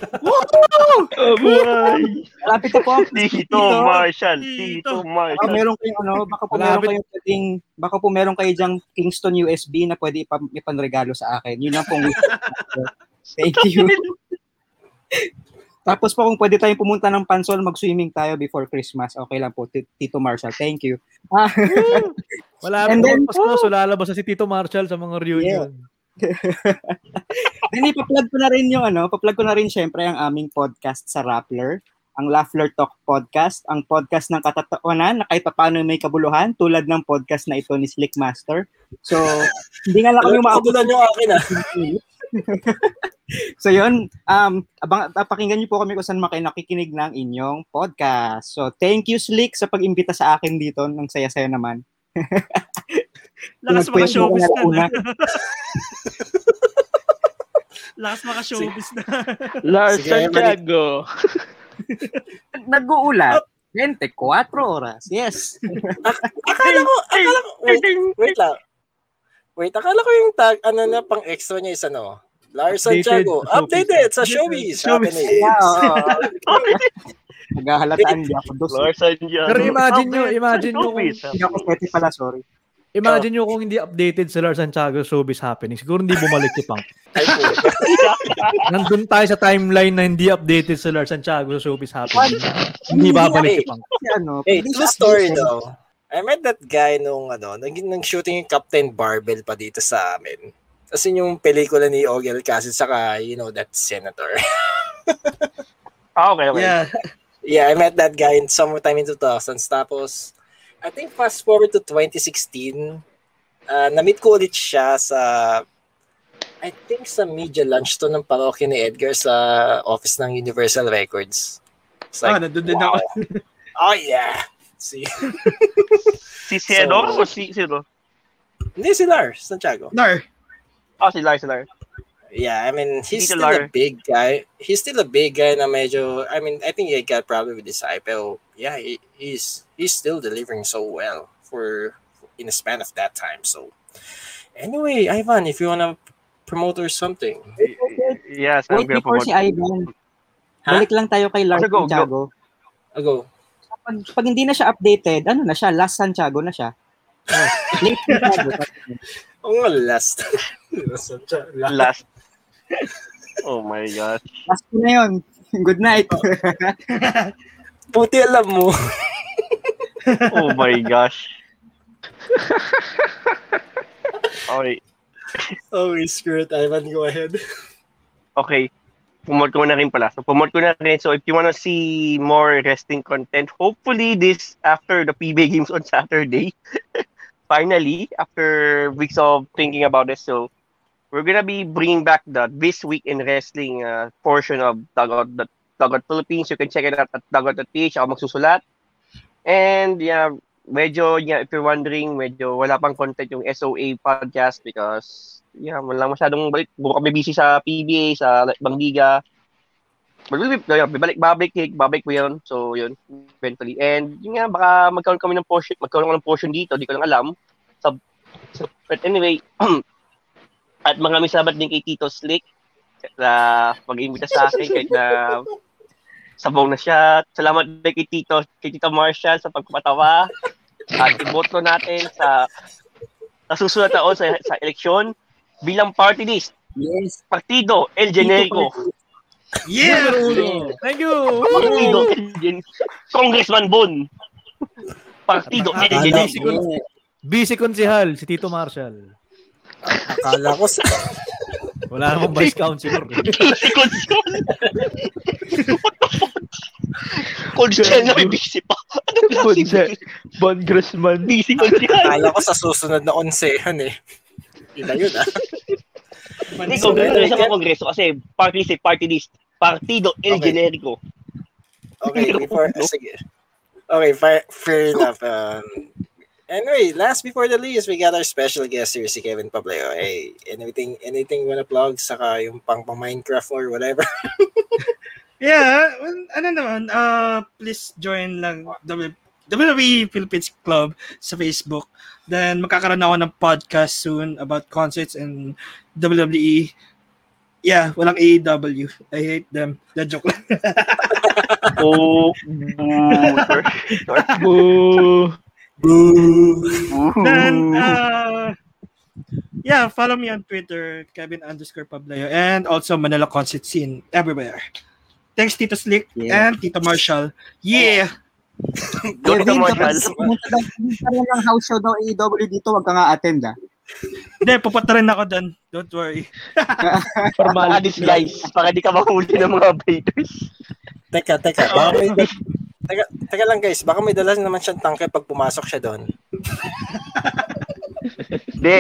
Mabuhay! Malapit na po Tito Marshall, Tito Baka Marshall. meron kayong ano, baka po meron kayong pwedeng, baka po meron kayo diyang Kingston USB na pwede ipa, ipanregalo sa akin. Yun lang pong. Thank you. Tapos po kung pwede tayong pumunta ng Pansol, mag-swimming tayo before Christmas. Okay lang po, Ti- Tito Marshall. Thank you. Wala rin then- Pasko, so lalabas na si Tito Marshall sa mga reunion. Then ipa-plug ko na rin yung ano, pa-plug ko na rin syempre ang aming podcast sa Rappler, ang Laffler Talk Podcast, ang podcast ng katatawanan na kahit paano may kabuluhan tulad ng podcast na ito ni Slick Master. So, hindi nga lang kami maabot yung akin ah. so yun, um, abang, pakinggan niyo po kami kung saan maki nakikinig ng inyong podcast. So thank you Slick sa pag-imbita sa akin dito. Nang saya-saya naman. Lakas mga showbiz na. Lakas mga showbiz na. Lars Sige, Santiago. Nag-uulat. 24 oras. Yes. Akala ko, akala ko, wait, wait lang. Wait, akala ko yung tag, ano na, pang extra niya is ano, Lars Updated Santiago. sa showbiz. Updated sa showbiz. Showbiz. Naghahalataan di ako dos. Lars Santiago. Pero imagine nyo, imagine nyo. Hindi ako pwede pala, sorry. Imagine nyo kung hindi updated si Lars Santiago showbiz happening. Siguro hindi bumalik si Punk. Nandun tayo sa timeline na hindi updated si Lars Santiago sa showbiz happening. hindi babalik si Punk. Kasi ano, Hey, true story though. I met that guy nung ano, nag nang shooting yung Captain Barbell pa dito sa amin. Tapos yun yung pelikula ni Ogel Cassidy saka, you know, that senator. Ah, okay, okay. Yeah. yeah, I met that guy in summertime in 2000s. Tapos, I think fast forward to 2016, uh, na-meet ko ulit siya sa, I think sa media lunch to ng parokya ni Edgar sa office ng Universal Records. It's Ah, like, nandun din wow. ako. Oh yeah! See? Si Seno So- o si sino? Hindi si Lars Santiago. Nar. Ah, si Lars, si Lars. Yeah, I mean, he's still a big guy. He's still a big guy na medyo, I mean, I think he got problem with his eye, pero yeah, he, he's he's still delivering so well for in the span of that time. So anyway, Ivan, if you wanna promote or something. Yes, I'm Wait, gonna before promote. si Ivan, Ha? balik lang tayo kay Lars Okay, go, go. Santiago. I'll go. Pag, pag hindi na siya updated, ano na siya? Last Santiago na siya. Oh, late Santiago. Nga, last. last. Oh my gosh. Last ko na yun. Good night. Puti alam mo. Oh my gosh. Okay. oh, screw it, Ivan. Go ahead. Okay. Promote ko na rin pala. So, promote ko na rin. So, if you wanna see more wrestling content, hopefully this after the PBA games on Saturday. Finally, after weeks of thinking about this, so we're gonna be bringing back the This Week in Wrestling uh, portion of Dugout, the Dugout Philippines. You can check it out at Dugout.ph. Ako magsusulat. And yeah, medyo, yeah, if you're wondering, medyo wala pang content yung SOA podcast because yeah, wala masyadong balik. Puro kami busy sa PBA, sa ibang liga. But we'll be, yeah, babalik, babalik, eh, babalik ko yun. So, yun, eventually. And, yun nga, baka magkaroon kami ng portion, magkaroon ng portion dito, di ko lang alam. So, so, but anyway, at maraming salamat din kay Tito Slick na mag-imbita sa akin kahit na sabaw na siya. Salamat din kay Tito, kay Tito Marshall sa pagpapatawa. At iboto natin sa sa susunod na taon sa, sa eleksyon bilang party list. Yes. Partido El Generico. Yeah! Thank you! Partido El Generico. Congressman Bon. Partido El Generico. Busy konsihal, si Tito Marshall. Akala ko sa... Wala namang vice counselor. Si Consol. Consol na may busy pa. Ano klase Bonse- Bon Grossman. busy Consol? Kala ko sa susunod na onsehan eh. Yun na yun ah. Hindi, kongreso na siya ng kongreso kasi party list, eh, party list. Partido El Okay. Generico. Okay, before, uh, sige. Okay, fair, fair enough. Um, anyway, last before the least, we got our special guest here, si Kevin Pableo. Hey, anything, anything wanna plug? Saka yung pang, pang Minecraft or whatever. Yeah, well, ano naman, uh, please join lang W- WWE Philippines Club sa Facebook. Then magkakaroon ako ng podcast soon about concerts and WWE. Yeah, walang AEW. I hate them. The joke lang. Oh, boo. Boo! Boo. Then, uh, yeah, follow me on Twitter, Kevin underscore Pableo, and also Manila Concert Scene everywhere. Thanks, Tito Slick Yeah. and Tito Marshall. Yeah! Ka Kevin, Marshall. kapag pumunta rin ng house show daw AEW dito, wag ka nga attend ah. Hindi, pupunta rin ako doon. Don't worry. Baka disguise. Baka di ka mahuli ng mga baiters. teka, teka. Baka may, teka, teka lang guys, baka may dala naman siyang tangke pag pumasok siya doon. Hindi.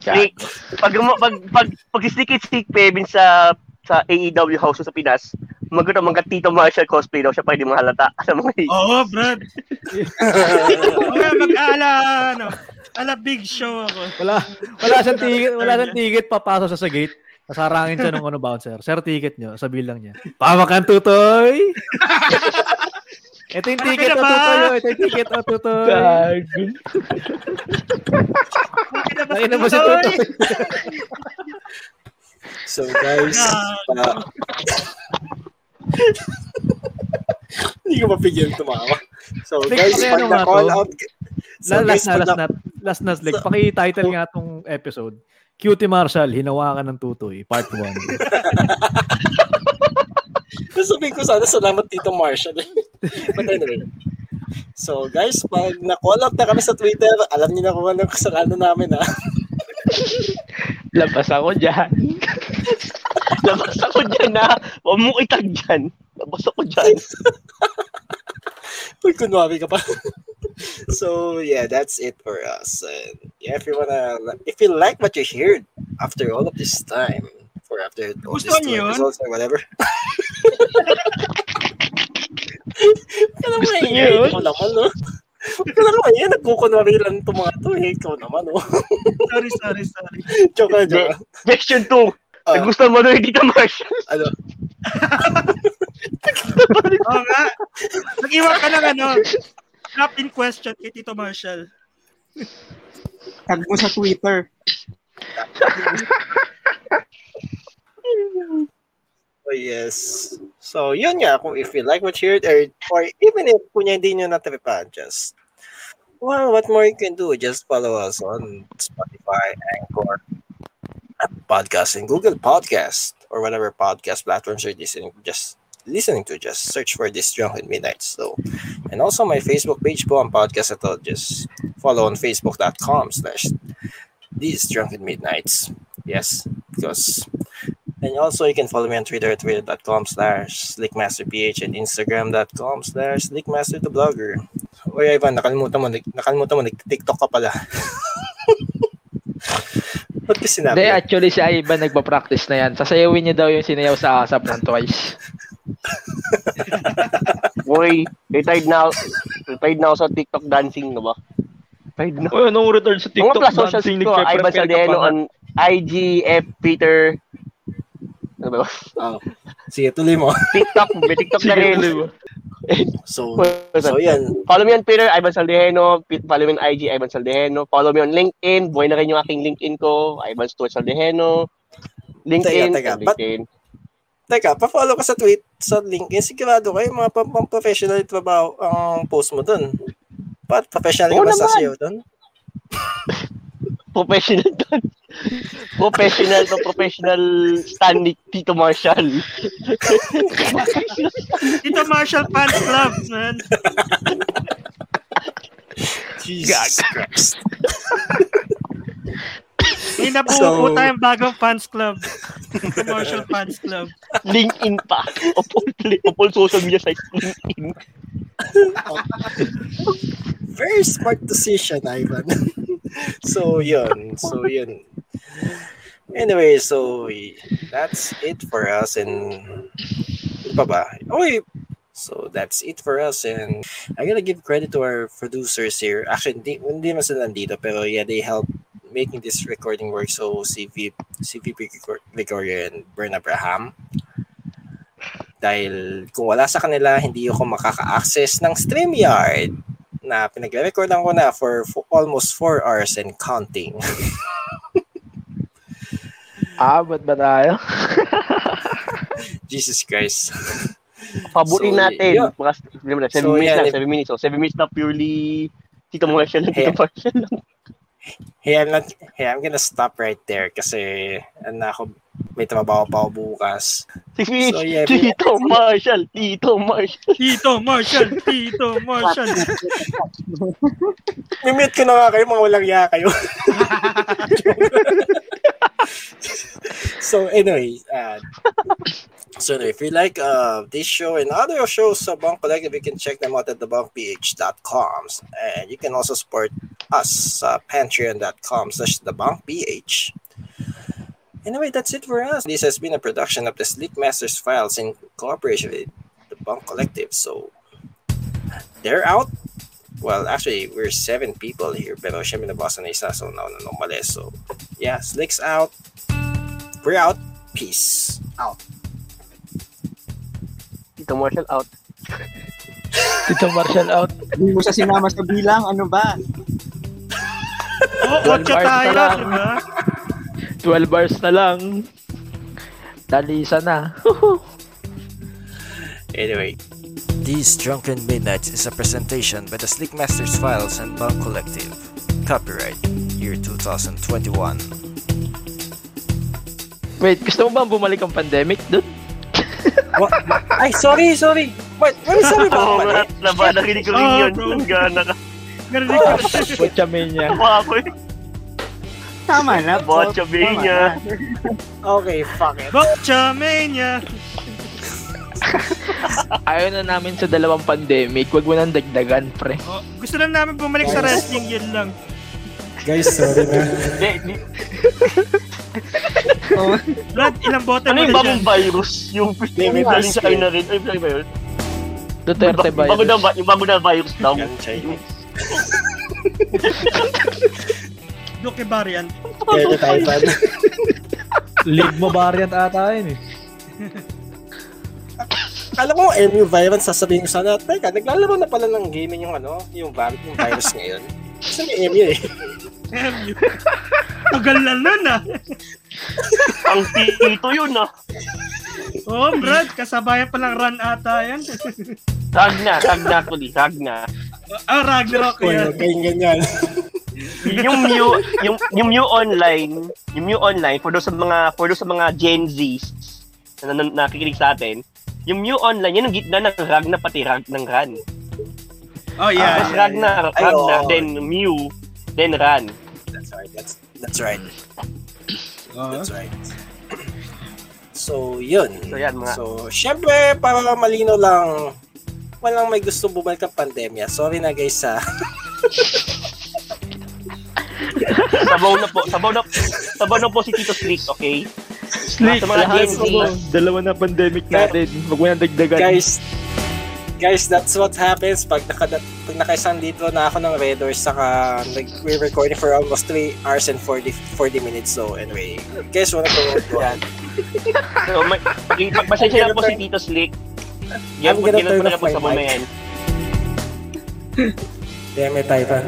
Sneak. Pag, pag, pag, pag sneak it sneak Pevin sa sa AEW house sa Pinas, maganda mga Tito Marshall cosplay daw siya pwede mahalata sa mga. Oo, oh, Brad. Okay, mag-ala, ano, ala big show ako. Wala, wala siyang ticket, wala siyang ticket papasok sa sa gate. Nasarangin siya nung ano bouncer. Sir, ticket nyo. Sabihin lang niya. Pamakan tutoy! Ito yung ticket o na ba? tutoy. Ito yung ticket o tutoy. Gago. Nakina mo si tutoy. So guys, uh, hindi ko mapigil tumawa. So guys, pag ano na-call to? out, so guys, last na, last na, na, last na, Slick. Paki-title nga tong episode. Cutie Marshall, hinawakan ng tutoy, part 1. sabihin ko sana salamat Tito Marshall. But anyway. So guys, pag na-call out na kami sa Twitter, alam niyo na kung anong kasalanan namin ha. Labas ako dyan. Labas ako dyan na. Huwag mo itag dyan. Labas ako dyan. Uy, kunwari ka pa. so yeah, that's it for us. And yeah, if you wanna, if you like what you heard after all of this time, for after Gusto niyo yun? episodes or whatever. Kaya Gusto niyo yun? ikaw naman, no? Kaya naman yan, nagkukunwari lang itong mga to, eh. Ikaw naman, no? Sorry, sorry, sorry. joke lang, joke. Question 2. Ah. Nagustuhan mo na yung Tito Marshall. Ano? Oo nga. Nag-iwan ka ng ano, drop in question kay Tito Marshall. Tag mo sa Twitter. Oh, yes. So, yun nga, kung if you like what you heard, or, or even if kunya hindi nyo natapipan, just, well, what more you can do, just follow us on Spotify, Anchor, Podcast, and Google Podcast, or whatever podcast platforms you're listening, just listening to, just search for this Drunken Midnight. So, and also my Facebook page po ang podcast ito, just follow on facebook.com slash these Drunken Midnights. Yes, because and also, you can follow me on Twitter at twitter.com slash slickmasterph and instagram.com slash slickmastertheblogger. Oy, Ivan, nakalimutan mo, nakalimutan mo, nag-tiktok ka pala. Ba't ko sinabi? Hindi, actually si Ivan nagpa-practice na yan. Sasayawin niya daw yung sinayaw sa ASAP ng twice. Boy, retired na. Retired na ako sa TikTok dancing, no ba? Retired na. Uy, anong return sa Mga TikTok plus socials dancing? ko, Ivan nga. on IG, F, Twitter. Ano ba? Oh. Sige, tuloy mo. TikTok, may TikTok na rin. So, so yan. Follow me on Twitter, Ivan Saldeheno. P- Follow me on IG, Ivan Saldeheno. Follow me on LinkedIn. Buhay na rin yung aking LinkedIn ko, Ivan Stuart Saldeheno. LinkedIn, Teka, teka, ba't- LinkedIn. Teka, pa-follow ka sa tweet, sa LinkedIn. Sigurado kayo, mga pang, pang professional trabaho ang post mo dun. Pat, professional ka ba sa. SEO dun? Professional doon. professional to professional Stanley Tito Marshall. Tito Marshall Fans Club, man. Jesus Christ. May nabuo So- po tayong bagong fans club. Commercial Fans Club. LinkedIn pa. Of all, of all social media sites, LinkedIn. Very smart decision, Ivan. so yun. So yun. Anyway, so that's it for us and ano pa ba? Okay. So that's it for us and I'm gonna give credit to our producers here. Actually, hindi, hindi man sila nandito pero yeah, they help making this recording work. So si, v, si VP Victoria and Bern Abraham. Dahil kung wala sa kanila, hindi ako makaka-access ng StreamYard na pinagre-recordan ko na for, for almost 4 hours and counting. Abot ba tayo? Jesus Christ. Pabutin So, natin. yun. Mga 7 So, minutes yeah, lang, if- 7 minutes. So, 7 minutes na purely Tito Marshall lang, Tito Yeah. Lang. Hey, I'm not, hey, I'm gonna stop right there kasi ano ako, may trabaho pa ako bukas. Si So, yeah, Tito Marshall, Tito Marshall. Tito Marshall, Tito Marshall. Mimit ko na nga kayo, mga walang ya kayo. so anyway, uh, so anyway, if you like uh, this show and other shows sa Bunk Collective, you can check them out at thebunkph.com. And you can also support us sa patreon.com slash thebunkph. Anyway, that's it for us. This has been a production of the Sleep Masters Files in cooperation with the Bunk Collective. So they're out. Well, actually, we're seven people here, pero siya minabasan na isa, so nauna nung mali. So, yeah, Slick's out. We're out. Peace. Out. Tito Marshall out. Tito Marshall out. Hindi mo sa sinama sa bilang, ano ba? Oo, bar tayo, di ba? 12 bars na lang. Talisa na. Anyway, These Drunken Midnights is a presentation by the Sleek Masters Files and Bunk Collective. Copyright year 2021. Wait, gusto mo ba bumalik ang pandemic doon? What? Ay, sorry, sorry. What? What sorry ba? Oo, nga. mali? Laba, nakinig ko rin yun. bro. Nanggana ka. Narinig ko. Butcha niya. Tawa ako eh. Tama na. Botcha Tama niya. na. Okay, fuck it. Botcha Mania. Ayaw na namin sa dalawang pandemic. Huwag mo nang dagdagan, pre. Oh, gusto lang namin bumalik sa wrestling, yun lang. Guys, sorry na. Di, di, Brad, ilang bote ano mo yung na bagong dyan? virus? Yung May- may galing sa China rin. Ay, ba yun? Duterte Yung bago na, virus. ba- yung bago na virus daw. Yan, Chinese. Duke variant. Kaya Taiwan. League mo variant ata yun eh. Alam mo, MU virus, sasabihin ko sana, teka, naglalaro na pala ng gaming yung ano, yung, var- yung virus ngayon. Kasi may MU eh. MU. Tagal na nun ah. Ang tito yun ah. Oo, oh, Brad, kasabayan palang run ata yan. Tag na, tag na actually, tag na. Ah, Ragnarok yan. kayong ganyan. yung Mew, yung yung Mew online, yung Mew online for those sa mga for those sa mga Gen Zs na, na, nakikinig sa atin, yung Mew online, yan ang gitna ng Ragna pati rag ng Ran. Oh, yeah. Tapos yeah, Ragna, Ay, Ragna, oo. then Mew, then Ran. That's right. That's that's right. yeah. That's right. So, yun. So yan mga So, syempre, para malino lang, walang may gusto bumalik ang pandemya. Sorry na guys ha. sabaw na po, sabaw na sabaw na po si Tito Slick, okay? Slick, Sa mga lahat mo. Dalawa na pandemic natin. Huwag mo nang dagdagan. guys, guys, that's what happens pag, naka, pag nakaisang dito na ako ng Red Doors saka nag-recording for almost 3 hours and 40, 40 minutes. So, anyway, guys, wanna go Yan. So, may, yung pagpasensya na po si Tito Slick. Yan I'm gonna turn off my mic. yan. Damn it, Ivan.